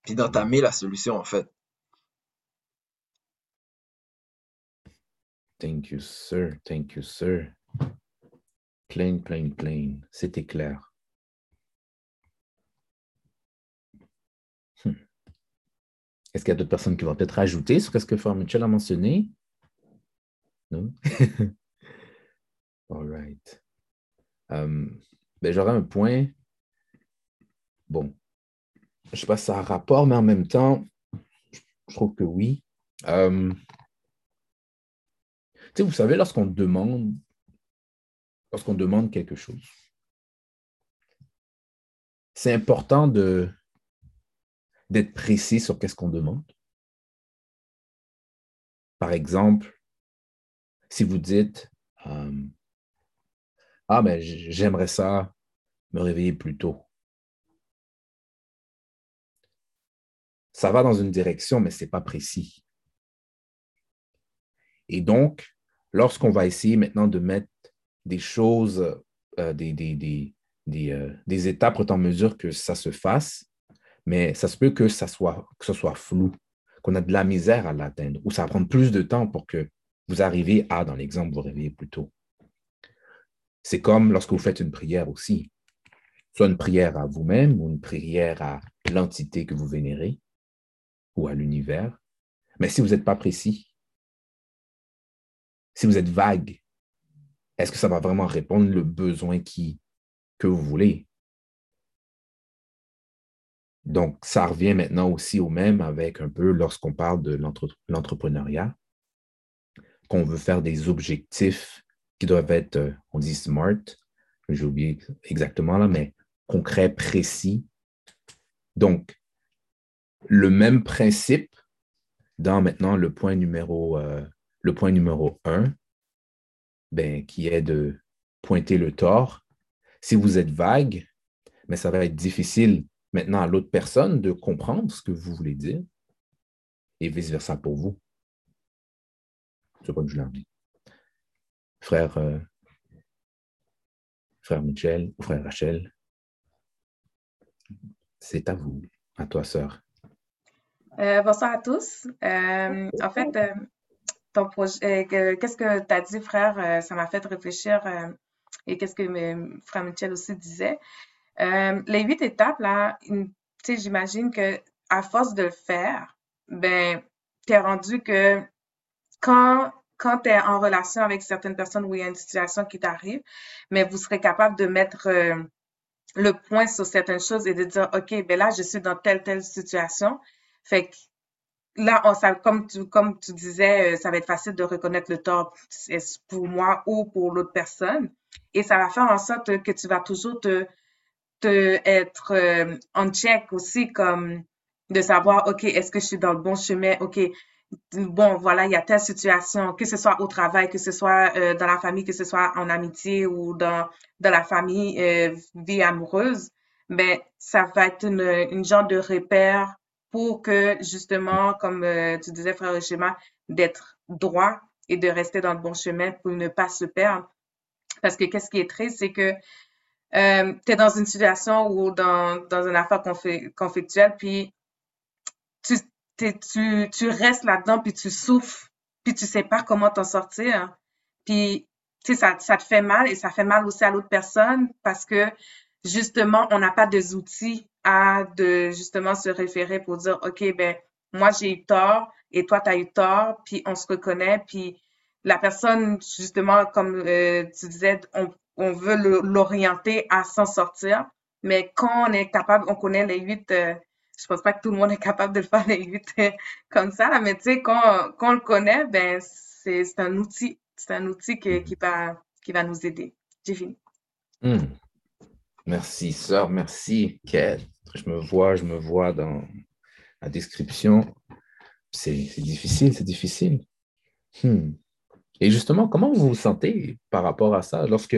Speaker 2: puis d'entamer la solution, en fait.
Speaker 1: Thank you, sir. Thank you, sir. Plain, plain, plain. C'était clair. Hmm. Est-ce qu'il y a d'autres personnes qui vont peut-être rajouter sur ce que Frère Mitchell a mentionné? Non? All right. Um, ben, J'aurais un point. Bon, je ne sais pas si ça a rapport, mais en même temps, je trouve que oui. Um, vous savez, lorsqu'on demande, lorsqu'on demande quelque chose, c'est important d'être précis sur qu'est-ce qu'on demande. Par exemple, si vous dites euh, Ah, mais j'aimerais ça me réveiller plus tôt. Ça va dans une direction, mais ce n'est pas précis. Et donc, lorsqu'on va essayer maintenant de mettre des choses, euh, des, des, euh, des, étapes pour être en mesure que ça se fasse, mais ça se peut que, ça soit, que ce soit flou, qu'on a de la misère à l'atteindre, ou ça va prendre plus de temps pour que vous arriviez à, dans l'exemple, vous réveiller plus tôt. C'est comme lorsque vous faites une prière aussi, soit une prière à vous-même ou une prière à l'entité que vous vénérez ou à l'univers. Mais si vous n'êtes pas précis, si vous êtes vague, est-ce que ça va vraiment répondre le besoin qui, que vous voulez? Donc, ça revient maintenant aussi au même avec un peu lorsqu'on parle de l'entrepreneuriat, qu'on veut faire des objectifs qui doivent être, euh, on dit smart, j'ai oublié exactement là, mais concret, précis. Donc, le même principe dans maintenant le point numéro euh, le point numéro un, ben, qui est de pointer le tort. Si vous êtes vague, mais ça va être difficile maintenant à l'autre personne de comprendre ce que vous voulez dire et vice-versa pour vous. C'est comme je l'ai dit. Frère, euh, frère Michel ou frère Rachel, c'est à vous, à toi, sœur.
Speaker 8: Euh, bonsoir à tous. Euh, en fait, euh, ton projet, qu'est-ce que tu as dit, frère? ça m'a fait réfléchir et qu'est-ce que frère Michel aussi disait. les huit étapes, là, tu sais, j'imagine que à force de le faire, ben, tu es rendu que quand, quand tu es en relation avec certaines personnes où il y a une situation qui t'arrive, mais vous serez capable de mettre le point sur certaines choses et de dire, OK, ben là, je suis dans telle, telle situation. Fait que là, on, ça, comme, tu, comme tu disais, euh, ça va être facile de reconnaître le tort pour moi ou pour l'autre personne. Et ça va faire en sorte que tu vas toujours te, te être euh, en check aussi, comme de savoir, OK, est-ce que je suis dans le bon chemin? OK, bon, voilà, il y a telle situation, que ce soit au travail, que ce soit euh, dans la famille, que ce soit en amitié ou dans, dans la famille, euh, vie amoureuse, ben, ça va être une, une genre de repère pour que, justement, comme euh, tu disais, frère Schéma, d'être droit et de rester dans le bon chemin pour ne pas se perdre. Parce que qu'est-ce qui est triste, c'est que tu es dans une situation ou dans, dans une affaire conflictuelle, puis tu, tu, tu restes là-dedans, puis tu souffres, puis tu sais pas comment t'en sortir. Puis, tu sais, ça, ça te fait mal et ça fait mal aussi à l'autre personne parce que, justement, on n'a pas des outils à de, justement, se référer pour dire, OK, ben, moi, j'ai eu tort et toi, tu as eu tort, puis on se reconnaît, puis la personne, justement, comme euh, tu disais, on, on veut l'orienter à s'en sortir. Mais quand on est capable, on connaît les huit, euh, je pense pas que tout le monde est capable de le faire les comme ça, mais tu sais, quand, on le connaît, ben, c'est un outil. C'est un outil qui, va, qui va nous aider. J'ai fini.
Speaker 1: Hmm. Merci, sœur. Merci, Kate. Je me vois, je me vois dans la description. C'est difficile, c'est difficile. Hmm. Et justement, comment vous vous sentez par rapport à ça? Lorsque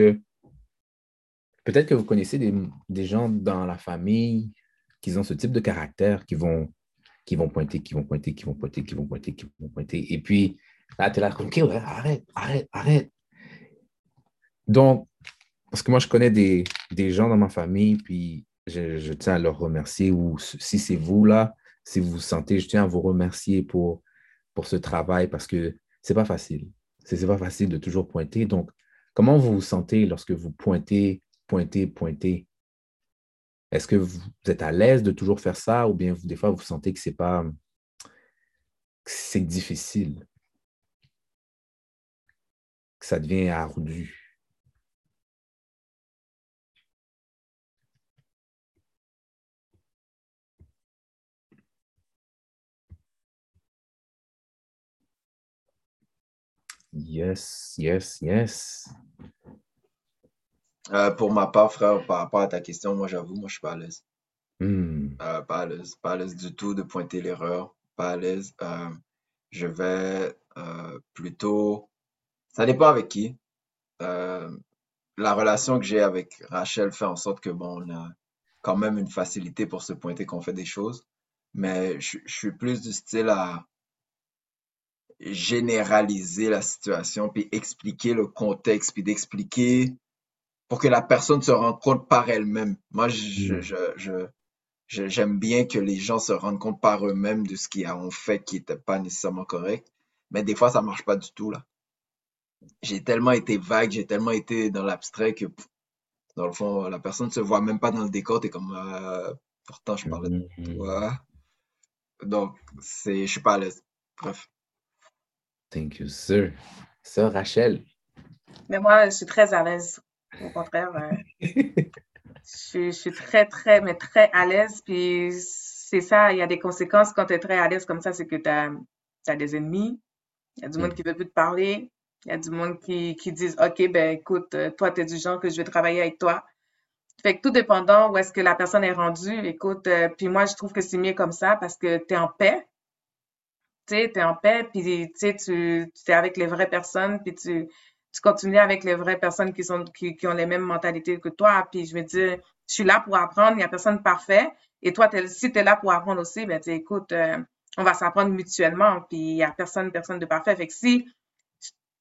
Speaker 1: peut-être que vous connaissez des, des gens dans la famille qu'ils ont ce type de caractère, qui vont, qui vont pointer, qui vont pointer, qui vont pointer, qui vont pointer, qui vont pointer. Et puis, là, tu es là, OK, arrête, arrête, arrête. Donc, parce que moi, je connais des, des gens dans ma famille, puis je, tiens à leur remercier, ou si c'est vous là, si vous vous sentez, je tiens à vous remercier pour, pour ce travail, parce que c'est pas facile. C'est pas facile de toujours pointer. Donc, comment vous vous sentez lorsque vous pointez, pointez, pointez? Est-ce que vous êtes à l'aise de toujours faire ça ou bien des fois vous sentez que c'est pas c'est difficile, que ça devient ardu? Yes, yes, yes.
Speaker 2: Euh, pour ma part, frère, par rapport à ta question, moi, j'avoue, moi, je suis pas à l'aise.
Speaker 1: Hmm.
Speaker 2: Euh, pas à l'aise. Pas à l'aise du tout de pointer l'erreur. Pas à l'aise. Euh, je vais plutôt... Ça dépend avec qui. la relation que j'ai avec Rachel fait en sorte que, bon, on a quand même une facilité pour se pointer qu'on fait des choses. Mais je, je suis plus du style à généraliser la situation, puis expliquer le contexte, puis d'expliquer pour que la personne se rende compte par elle-même. Moi, je, mm. je, je, j'aime bien que les gens se rendent compte par eux-mêmes de ce qu'ils ont fait qui n'était pas nécessairement correct. Mais des fois, ça marche pas du tout, là. J'ai tellement été vague, j'ai tellement été dans l'abstrait que, dans le fond, la personne ne se voit même pas dans le décor. T'es comme, euh, pourtant, je parlais de mm. toi. Donc, c'est, je suis pas à l'aise. Bref.
Speaker 1: Thank you, sir. Sir Rachel?
Speaker 8: Mais moi, je suis très à l'aise au contraire, euh, je, suis très, très, mais très à l'aise. Puis c'est ça, il y a des conséquences quand tu es très à l'aise comme ça, c'est que tu as, des ennemis. Il y a du monde qui veut plus te parler. Il y a du monde qui, qui disent OK, ben écoute, euh, toi, tu es du genre que je vais travailler avec toi. Fait que tout dépendant où est-ce que la personne est rendue, écoute, euh, puis moi, je trouve que c'est mieux comme ça parce que tu es en paix. Tu sais, tu es en paix, puis tu sais, tu es avec les vraies personnes, puis tu, tu continues avec les vraies personnes qui, sont, qui, qui ont les mêmes mentalités que toi. Puis je me dis, je suis là pour apprendre, il n'y a personne parfait. Et toi, si tu es là pour apprendre aussi, ben, écoute, euh, on va s'apprendre mutuellement. Puis il n'y a personne, personne de parfait. Fait que si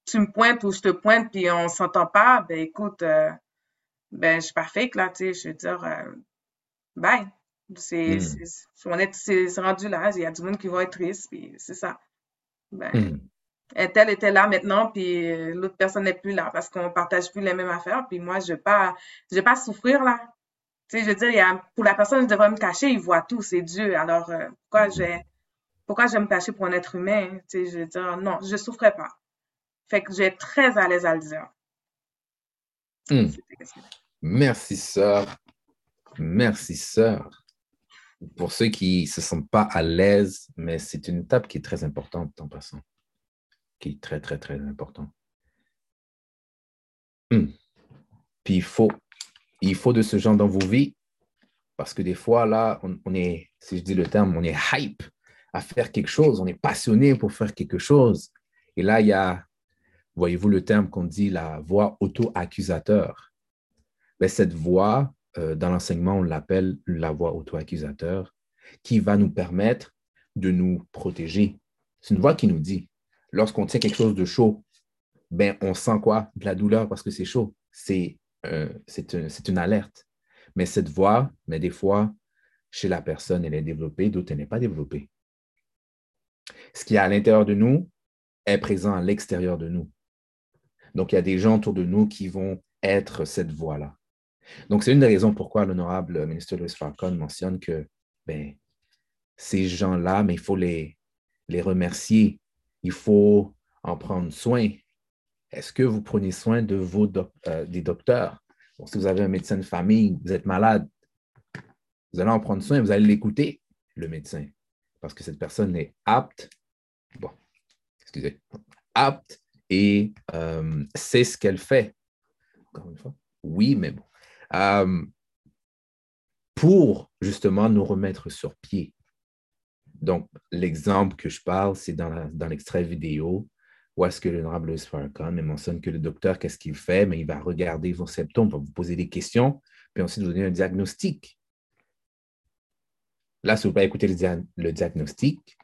Speaker 8: tu me pointes ou je te pointe puis on s'entend pas, ben écoute, euh, ben je suis pas fake là, tu sais, je veux dire, euh, bye. C'est mm. c'est rendu là, il y a du monde qui va être triste, puis c'est ça. Ben, mm. Elle était là maintenant, puis euh, l'autre personne n'est plus là parce qu'on partage plus les mêmes affaires. Puis moi, je ne vais pas, je vais pas souffrir là. Tu sais, je veux dire, il y a, pour la personne, je devrais me cacher, il voit tout, c'est Dieu. Alors, euh, pourquoi, je vais, pourquoi je vais me cacher pour un être humain? Tu sais, je veux dire, non, je ne souffrais pas. Fait que j'ai très à l'aise à le dire.
Speaker 1: Hmm. Merci, sœur. Merci, sœur. Pour ceux qui ne se sentent pas à l'aise, mais c'est une étape qui est très importante en passant qui est très, très, très important. Hmm. Puis il faut, il faut de ce genre dans vos vies, parce que des fois, là, on, est, si je dis le terme, on est hype à faire quelque chose, on est passionné pour faire quelque chose. Et là, il y a, voyez-vous le terme qu'on dit, la voix auto-accusateur. Ben, cette voix, euh, dans l'enseignement, on l'appelle la voix auto-accusateur, qui va nous permettre de nous protéger. C'est une voix qui nous dit, lorsqu'on tient quelque chose de chaud, ben, on sent quoi? De la douleur parce que c'est chaud. C'est euh, une alerte. Mais cette voix, mais des fois, chez la personne, elle est développée, d'autres, elle n'est pas développée. Ce qui est à l'intérieur de nous est présent à l'extérieur de nous. Donc, il y a des gens autour de nous qui vont être cette voix-là. Donc, c'est une des raisons pourquoi l'honorable ministre Louis Farcon mentionne que ben, ces gens-là, mais il faut les remercier il faut en prendre soin. Est-ce que vous prenez soin de vos euh, des docteurs? si vous avez un médecin de famille, vous êtes malade, vous allez en prendre soin, vous allez l'écouter, le médecin, parce que cette personne est apte, bon, excusez, apte et euh, sait ce qu'elle fait. Encore une fois, oui, mais bon. Euh, pour justement nous remettre sur pied. Donc, l'exemple que je parle, c'est dans l'extrait vidéo où est-ce que l'honorable Louis Farrakhan mentionne que le docteur, qu'est-ce qu'il fait? Mais il va regarder vos symptômes, va vous poser des questions, puis ensuite vous donner un diagnostic. Là, si vous pouvez écouter le, diagnostic,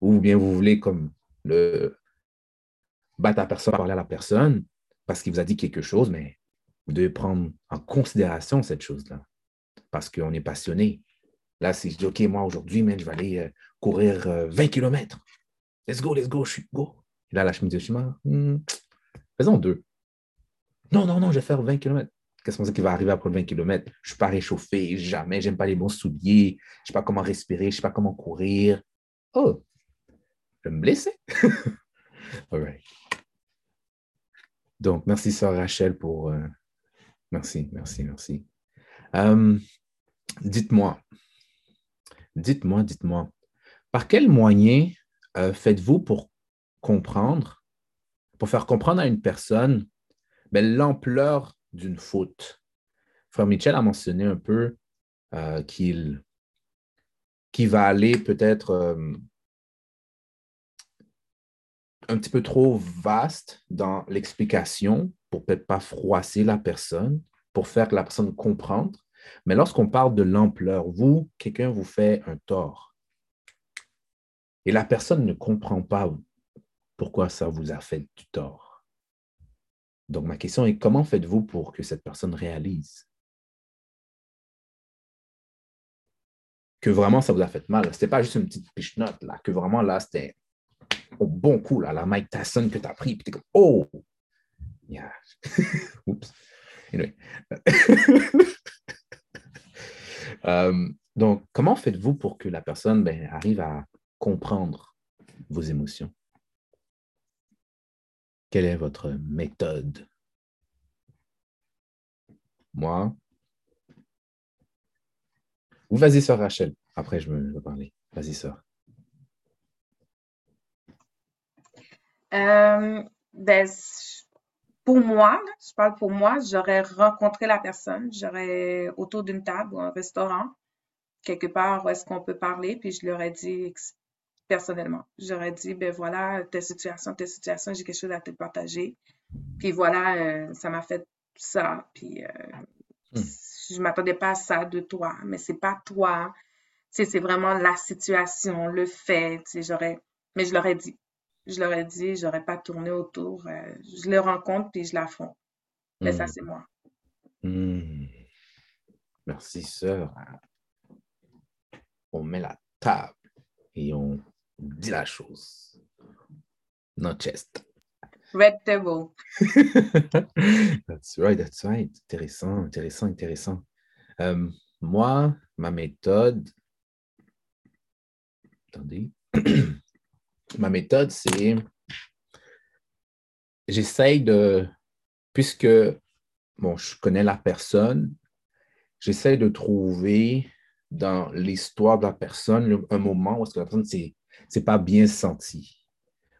Speaker 1: ou bien vous voulez comme le battre à personne, parler à la personne, parce qu'il vous a dit quelque chose, mais vous devez prendre en considération cette chose-là, parce qu'on est passionné. Là, si je dis, OK, moi, aujourd'hui, je vais aller euh, courir 20 euh, km. Let's go, let's go, je suis go. Là, la chemise de chemin, hmm, faisons deux. Non, non, non, je vais faire 20 km. Qu'est-ce qu'on sait qui va arriver après 20 km? Je ne suis pas réchauffé, jamais, j'aime pas les bons souliers, je ne sais pas comment respirer, je ne sais pas comment courir. Oh, je vais me blesser. All right. Donc, merci, Sœur Rachel, pour. Euh, merci, merci, merci. dites-moi, dites-moi, dites-moi, par quel moyen euh, faites-vous pour comprendre, pour faire comprendre à une personne ben, l'ampleur d'une faute? Frère Michel a mentionné un peu euh, qu'il va aller peut-être euh, un petit peu trop vaste dans l'explication pour peut-être pas froisser la personne, pour faire que la personne comprenne. Mais lorsqu'on parle de l'ampleur, vous, quelqu'un vous fait un tort et la personne ne comprend pas pourquoi ça vous a fait du tort. Donc, ma question est comment faites-vous pour que cette personne réalise que vraiment ça vous a fait mal? Ce n'était pas juste une petite piche-note, là, que vraiment là, c'était au bon coup, là, la Mike Tyson que tu as pris, puis tu es comme Oh! Yeah. Oups. Anyway. Euh, donc, comment faites-vous pour que la personne ben, arrive à comprendre vos émotions? Quelle est votre méthode? Moi? Ou vas-y, sœur Rachel. Après, je me vais parler. Vas-y, sœur.
Speaker 8: Euh, ben, pour moi, je parle pour moi, j'aurais rencontré la personne, j'aurais autour d'une table ou un restaurant, quelque part où est-ce qu'on peut parler, puis je leur ai dit personnellement. J'aurais dit, ben voilà, telle situation, telle situation, j'ai quelque chose à te partager. Puis voilà, euh, ça m'a fait ça. Puis euh, hmm. je ne m'attendais pas à ça de toi, mais c'est pas toi. C'est vraiment la situation, le fait. J'aurais, mais je l'aurais dit. je leur ai dit, j'aurais pas tourné autour. Euh, je le rencontre puis je l'affronte. Mais ça, hmm. c'est moi.
Speaker 1: Hmm. Merci, sœur. On met la table et on dit la chose. No chest.
Speaker 8: Red table.
Speaker 1: that's right, that's right. Intéressant, intéressant, intéressant. Euh, moi, ma méthode. Attendez. ma méthode, c'est. J'essaye de. Puisque, bon, je connais la personne, j'essaie de trouver dans l'histoire de la personne un moment où est-ce que la personne ne s'est pas bien sentie.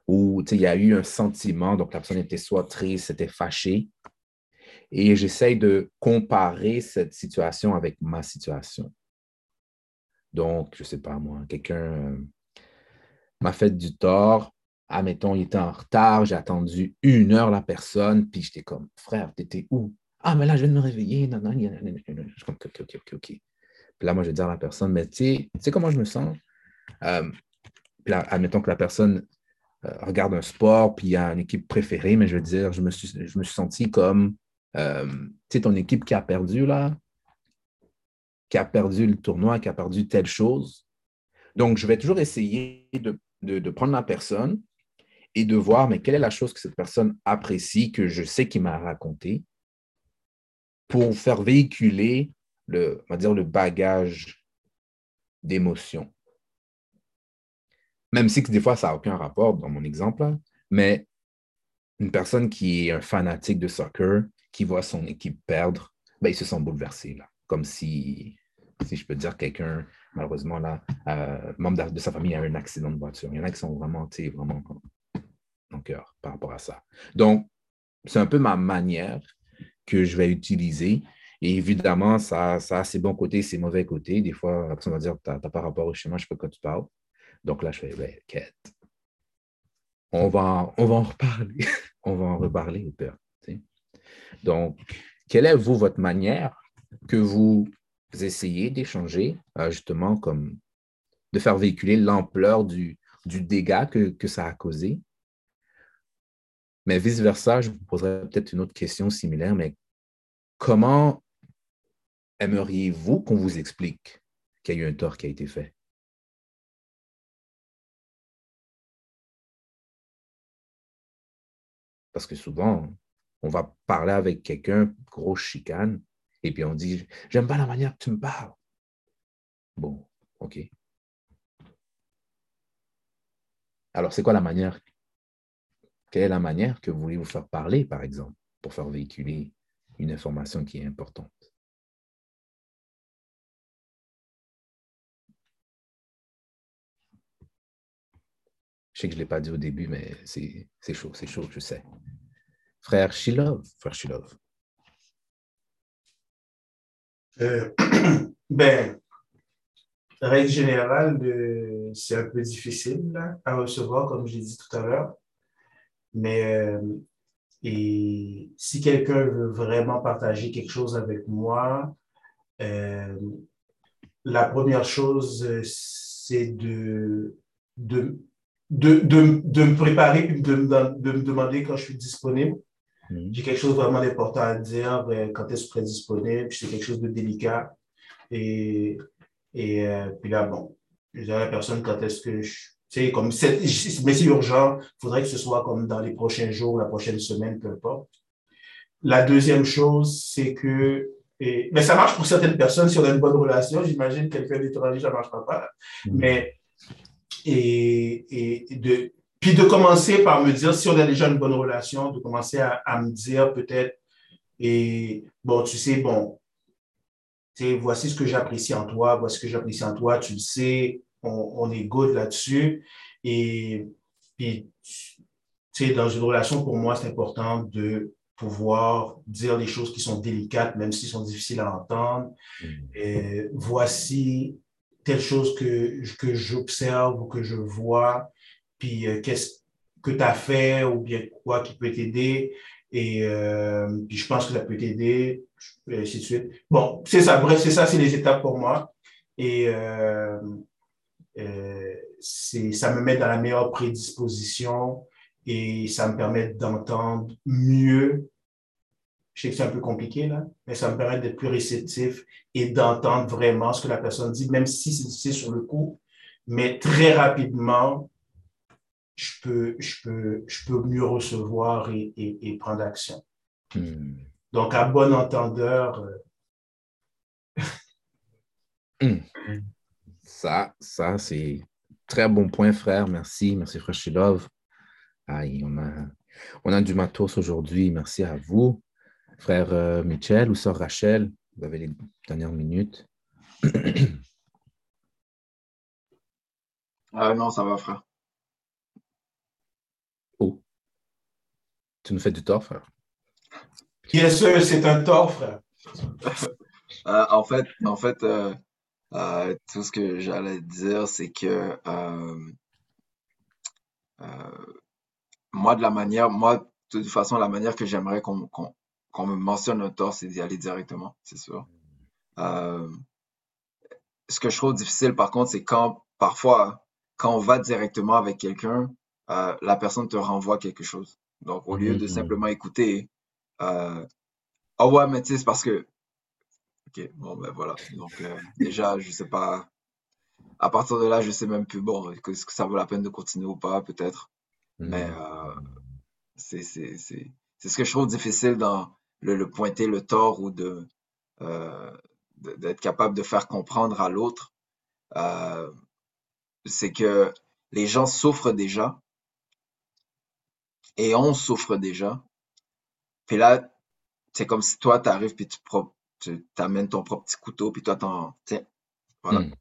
Speaker 1: Ou il y a eu un sentiment, donc la personne était soit triste, était fâchée. Et j'essaie de comparer cette situation avec ma situation. Donc, je ne sais pas moi, quelqu'un euh, m'a fait du tort. Admettons, il était en retard, j'ai attendu une heure la personne, puis j'étais comme, frère, t'étais où? Ah, mais là, je viens de me réveiller. Non, non, non, non, Je suis comme, OK, OK, OK, OK. Puis là, moi, je vais dire à la personne, mais tu sais comment je me sens? Euh, puis là, admettons que la personne euh, regarde un sport, puis il y a une équipe préférée, mais je veux dire, je me suis, je me suis senti comme, euh, tu sais, ton équipe qui a perdu, là, qui a perdu le tournoi, qui a perdu telle chose. Donc, je vais toujours essayer de, de, prendre la personne et de voir, mais quelle est la chose que cette personne apprécie, que je sais qu'il m'a raconté, pour faire véhiculer le, on va dire, le bagage d'émotions. Même si des fois, ça n'a aucun rapport dans mon exemple, mais une personne qui est un fanatique de soccer, qui voit son équipe perdre, ben, il se sent bouleversé, là. Comme si, si je peux dire, quelqu'un, malheureusement, là, euh, membre de sa famille a eu un accident de voiture. Il y en a qui sont vraiment, vraiment en cœur par rapport à ça. Donc, c'est un peu ma manière que je vais utiliser. Et évidemment, ça, ça a ses bons côtés, ses mauvais côtés. Des fois, la personne va dire, tu n'as pas rapport au schéma, je ne sais pas de quoi tu parles. Donc là, je fais, ben. On va, en reparler. on va en reparler, père. Donc, quelle est, vous, votre manière que vous essayez d'échanger, euh, justement, comme de faire véhiculer l'ampleur du, du dégât que, que ça a causé? Mais vice-versa, je vous poserai peut-être une autre question similaire, mais comment aimeriez-vous qu'on vous explique qu'il y a eu un tort qui a été fait? Parce que souvent, on va parler avec quelqu'un, grosse chicane, et puis on dit J'aime pas la manière que tu me parles. Bon, OK. Alors, c'est quoi la manière? Quelle est la manière que vous voulez vous faire parler, par exemple, pour faire véhiculer une information qui est importante? Je sais que je ne l'ai pas dit au début, mais c'est chaud, c'est chaud, je sais. Frère Shilov, frère Shilov.
Speaker 7: Euh, ben, règle générale, c'est un peu difficile à recevoir, comme je l'ai dit tout à l'heure. Mais euh, et si quelqu'un veut vraiment partager quelque chose avec moi, euh, la première chose, c'est de, de, de, de, me préparer et de, de, me demander quand je suis disponible. Mm-hmm. J'ai quelque chose vraiment d'important à dire, euh, quand est-ce que je serai disponible, c'est quelque chose de délicat. Et, et puis là, bon, je dirais à la personne quand est-ce que je, comme mais c'est urgent, il faudrait que ce soit comme dans les prochains jours, la prochaine semaine, peu importe. La deuxième chose, c'est que, mais ça marche pour certaines personnes si on a une bonne relation. J'imagine quelqu'un d'étranger, ça ne marchera pas. Mm-hmm. Mais, et, et, de, puis de commencer par me dire, si on a déjà une bonne relation, de commencer à, à me dire peut-être, et bon, tu sais, bon, voici ce que j'apprécie en toi, voici ce que j'apprécie en toi, tu le sais, on, est good là-dessus. Et puis, dans une relation, pour moi, c'est important de pouvoir dire les choses qui sont délicates, même s'ils sont difficiles à entendre. Mm. Et voici telle chose que, que j'observe ou que je vois, puis euh, qu'est-ce que tu as fait ou bien quoi qui peut t'aider. Et euh, puis je pense que ça peut t'aider, et ainsi de suite. Bon, c'est ça, bref, c'est ça, c'est les étapes pour moi. Et, euh, euh, ça me met dans la meilleure prédisposition et ça me permet d'entendre mieux. Je sais que c'est un peu compliqué, là, mais ça me permet d'être plus réceptif et d'entendre vraiment ce que la personne dit, même si c'est sur le coup. Mais très rapidement, je peux, je peux, je peux mieux recevoir et, et, prendre action. Hmm. Donc, à bon entendeur.
Speaker 1: Euh, hmm. Ça, ça, c'est très bon point, frère. Merci. Merci, frère Shilov. Aïe, on a, on a du matos aujourd'hui. Merci à vous. Frère euh, Michel ou sœur Rachel, vous avez les dernières minutes.
Speaker 2: ah non, ça va, frère.
Speaker 1: Oh. Tu nous fais du tort, frère.
Speaker 7: Bien sûr, c'est un tort, frère.
Speaker 2: Euh, en fait, en fait euh, euh, tout ce que j'allais dire, c'est que moi, de la manière, moi, de toute façon, la manière que j'aimerais qu'on me mentionne un tort, c'est d'y aller directement, c'est sûr. ce que je trouve difficile, par contre, c'est quand, parfois, quand on va directement avec quelqu'un, la personne te renvoie quelque chose. Donc, au lieu de mm-hmm. simplement écouter, euh, oh ouais, mais tu sais, c'est parce que. Ok, bon, ben voilà. Donc, euh, déjà, je sais pas. À partir de là, je sais même plus, bon, est-ce que ça vaut la peine de continuer ou pas, peut-être. Mais hmm. euh, c'est ce que je trouve difficile dans le, le pointer le tort ou de euh, d'être capable de faire comprendre à l'autre. Euh, c'est que les gens souffrent déjà et on souffre déjà puis là, c'est comme si toi, tu arrives puis tu, tu amènes ton propre petit couteau, puis toi, t'en. Tiens, voilà. Hmm.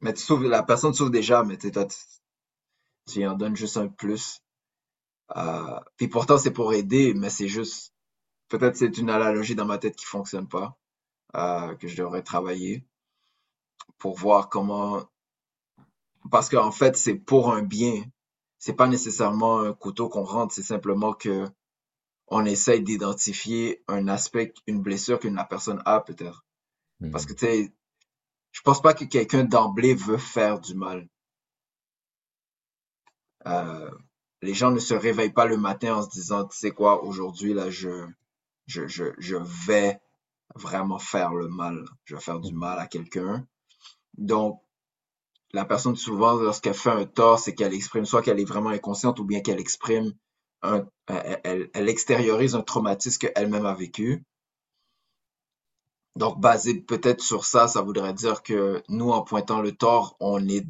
Speaker 2: Mais tu sauves, la personne sauve déjà, mais toi, tu, tu en donnes juste un plus. Euh, puis pourtant, c'est pour aider, mais c'est juste. Peut-être c'est une analogie dans ma tête qui fonctionne pas, euh, que je devrais travailler pour voir comment. Parce qu'en fait, c'est pour un bien. C'est pas nécessairement un couteau qu'on rentre, c'est simplement que on essaye d'identifier un aspect, une blessure que la personne a peut-être. Parce que, hmm. tu sais, je pense pas que quelqu'un d'emblée veut faire du mal. Euh, les gens ne se réveillent pas le matin en se disant, tu sais quoi, aujourd'hui, là, je, je, vais vraiment faire le mal. Je vais faire du mal à quelqu'un. Donc, la personne, souvent, lorsqu'elle fait un tort, c'est qu'elle exprime soit qu'elle est vraiment inconsciente ou bien qu'elle exprime elle, elle, extériorise un traumatisme qu'elle-même a vécu. Donc, basé peut-être sur ça, ça voudrait dire que nous, en pointant le tort, on est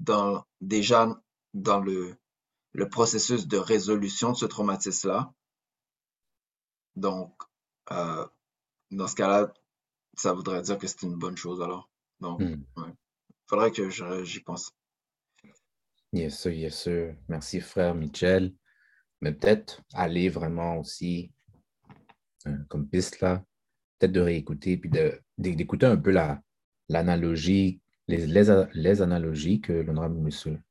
Speaker 2: déjà dans le, le processus de résolution de ce traumatisme-là. Donc, euh, dans ce cas-là, ça voudrait dire que c'est une bonne chose alors. Donc, il hmm. faudrait que j'y pense.
Speaker 1: Yes, sir, yes. Merci, frère Michel mais peut-être aller vraiment aussi euh, comme piste là, peut-être de réécouter, puis d'écouter un peu l'analogie, les, les, analogies que l'honorable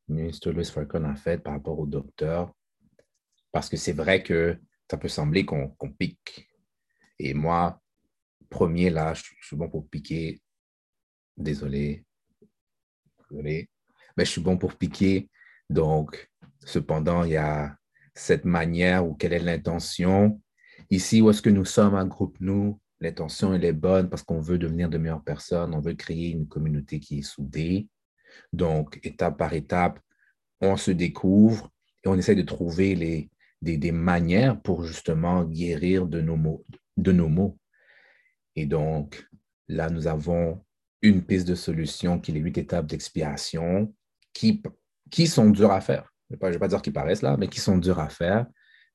Speaker 1: ministre, Louis Farcon a faites par rapport au docteur, parce que c'est vrai que ça peut sembler qu'on pique. Et moi, premier là, je, suis bon pour piquer. Désolé. Désolé. Mais je suis bon pour piquer. Donc, cependant, il y a cette manière ou quelle est l'intention. Ici, où est-ce que nous sommes un groupe, nous, l'intention, elle est bonne parce qu'on veut devenir de meilleures personnes, on veut créer une communauté qui est soudée. Donc, étape par étape, on se découvre et on essaie de trouver les, des, manières pour justement guérir de nos, mots, de nos mots. Et donc, là, nous avons une piste de solution qui est les huit étapes d'expiation qui, qui sont dures à faire je ne vais pas dire qu'ils paraissent là, mais qui sont durs à faire,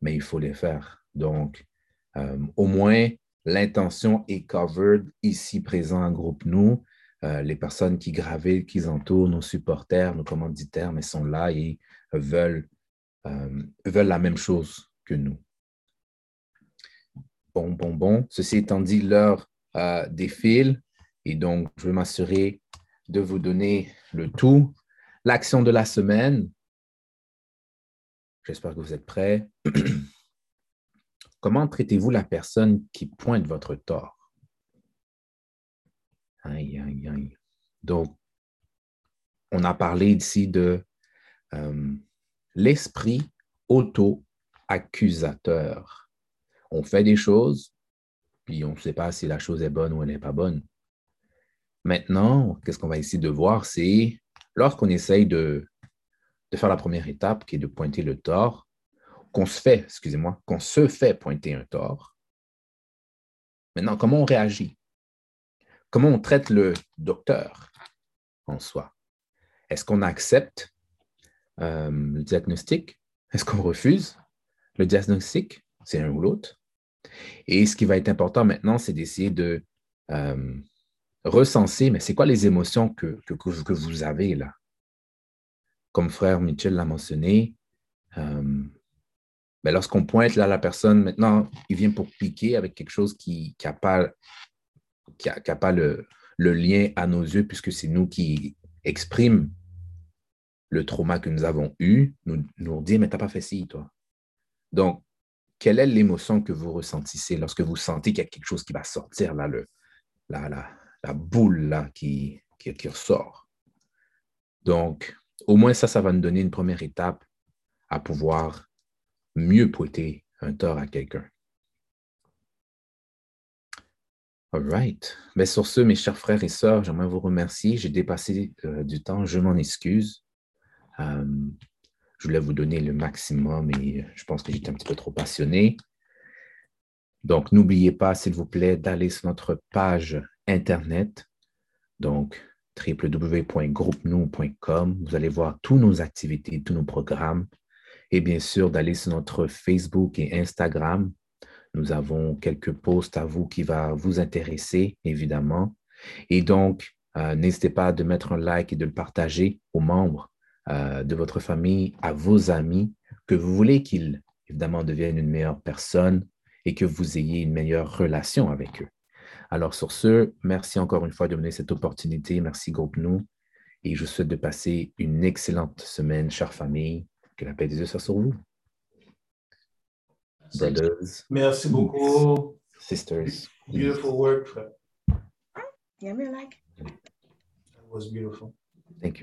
Speaker 1: mais il faut les faire. Donc, euh, au moins, l'intention est covered ici présent en groupe nous. Euh, les personnes qui gravitent, qui entourent, nos supporters, nos commanditaires, mais sont là et veulent, euh, veulent la même chose que nous. Bon, bon, bon. Ceci étant dit, l'heure défile et donc je vais m'assurer de vous donner le tout. L'action de la semaine, J'espère que vous êtes prêts. Comment traitez-vous la personne qui pointe votre tort? Aïe, aïe, aïe. Donc, on a parlé ici de euh, l'esprit auto-accusateur. On fait des choses, puis on ne sait pas si la chose est bonne ou elle n'est pas bonne. Maintenant, qu'est-ce qu'on va essayer de voir, c'est lorsqu'on essaye de, de faire la première étape, qui est de pointer le tort, qu'on se fait, excusez-moi, qu'on se fait pointer un tort. Maintenant, comment on réagit? Comment on traite le docteur en soi? Est-ce qu'on accepte euh, le diagnostic? Est-ce qu'on refuse le diagnostic? C'est un ou l'autre? Et ce qui va être important maintenant, c'est d'essayer de euh, recenser, mais c'est quoi les émotions que, que, vous avez là? Comme frère Mitchell l'a mentionné, euh, ben, lorsqu'on pointe là la personne, maintenant, il vient pour piquer avec quelque chose qui n'a pas, qui a, pas le, le, lien à nos yeux, puisque c'est nous qui exprime le trauma que nous avons eu, nous, nous dit, mais tu n'as pas fait ci, toi. Donc, quelle est l'émotion que vous ressentissez lorsque vous sentez qu'il y a quelque chose qui va sortir, là, le, la, la, boule là, qui, qui, ressort? Donc, au moins ça, ça va nous donner une première étape à pouvoir mieux pointer un tort à quelqu'un. All right. Mais sur ce, mes chers frères et sœurs, j'aimerais vous remercier. J'ai dépassé euh, du temps, je m'en excuse. Euh, je voulais vous donner le maximum et je pense que j'étais un petit peu trop passionné. Donc, n'oubliez pas, s'il vous plaît, d'aller sur notre page Internet, donc www.groupenou.com. Vous allez voir toutes nos activités, tous nos programmes et bien sûr d'aller sur notre Facebook et Instagram. Nous avons quelques posts à vous qui vont vous intéresser, évidemment. Et donc, euh, n'hésitez pas de mettre un like et de le partager aux membres euh, de votre famille, à vos amis, que vous voulez qu'ils, évidemment, deviennent une meilleure personne et que vous ayez une meilleure relation avec eux. Alors, sur ce, merci encore une fois de donner cette opportunité. Merci, groupe nous. Et je souhaite de passer une excellente semaine, chère famille. Que la paix des yeux soit sur vous.
Speaker 7: Brothers. Merci beaucoup.
Speaker 1: Sisters.
Speaker 7: Beautiful work,
Speaker 8: Yeah, me like.
Speaker 7: That was beautiful.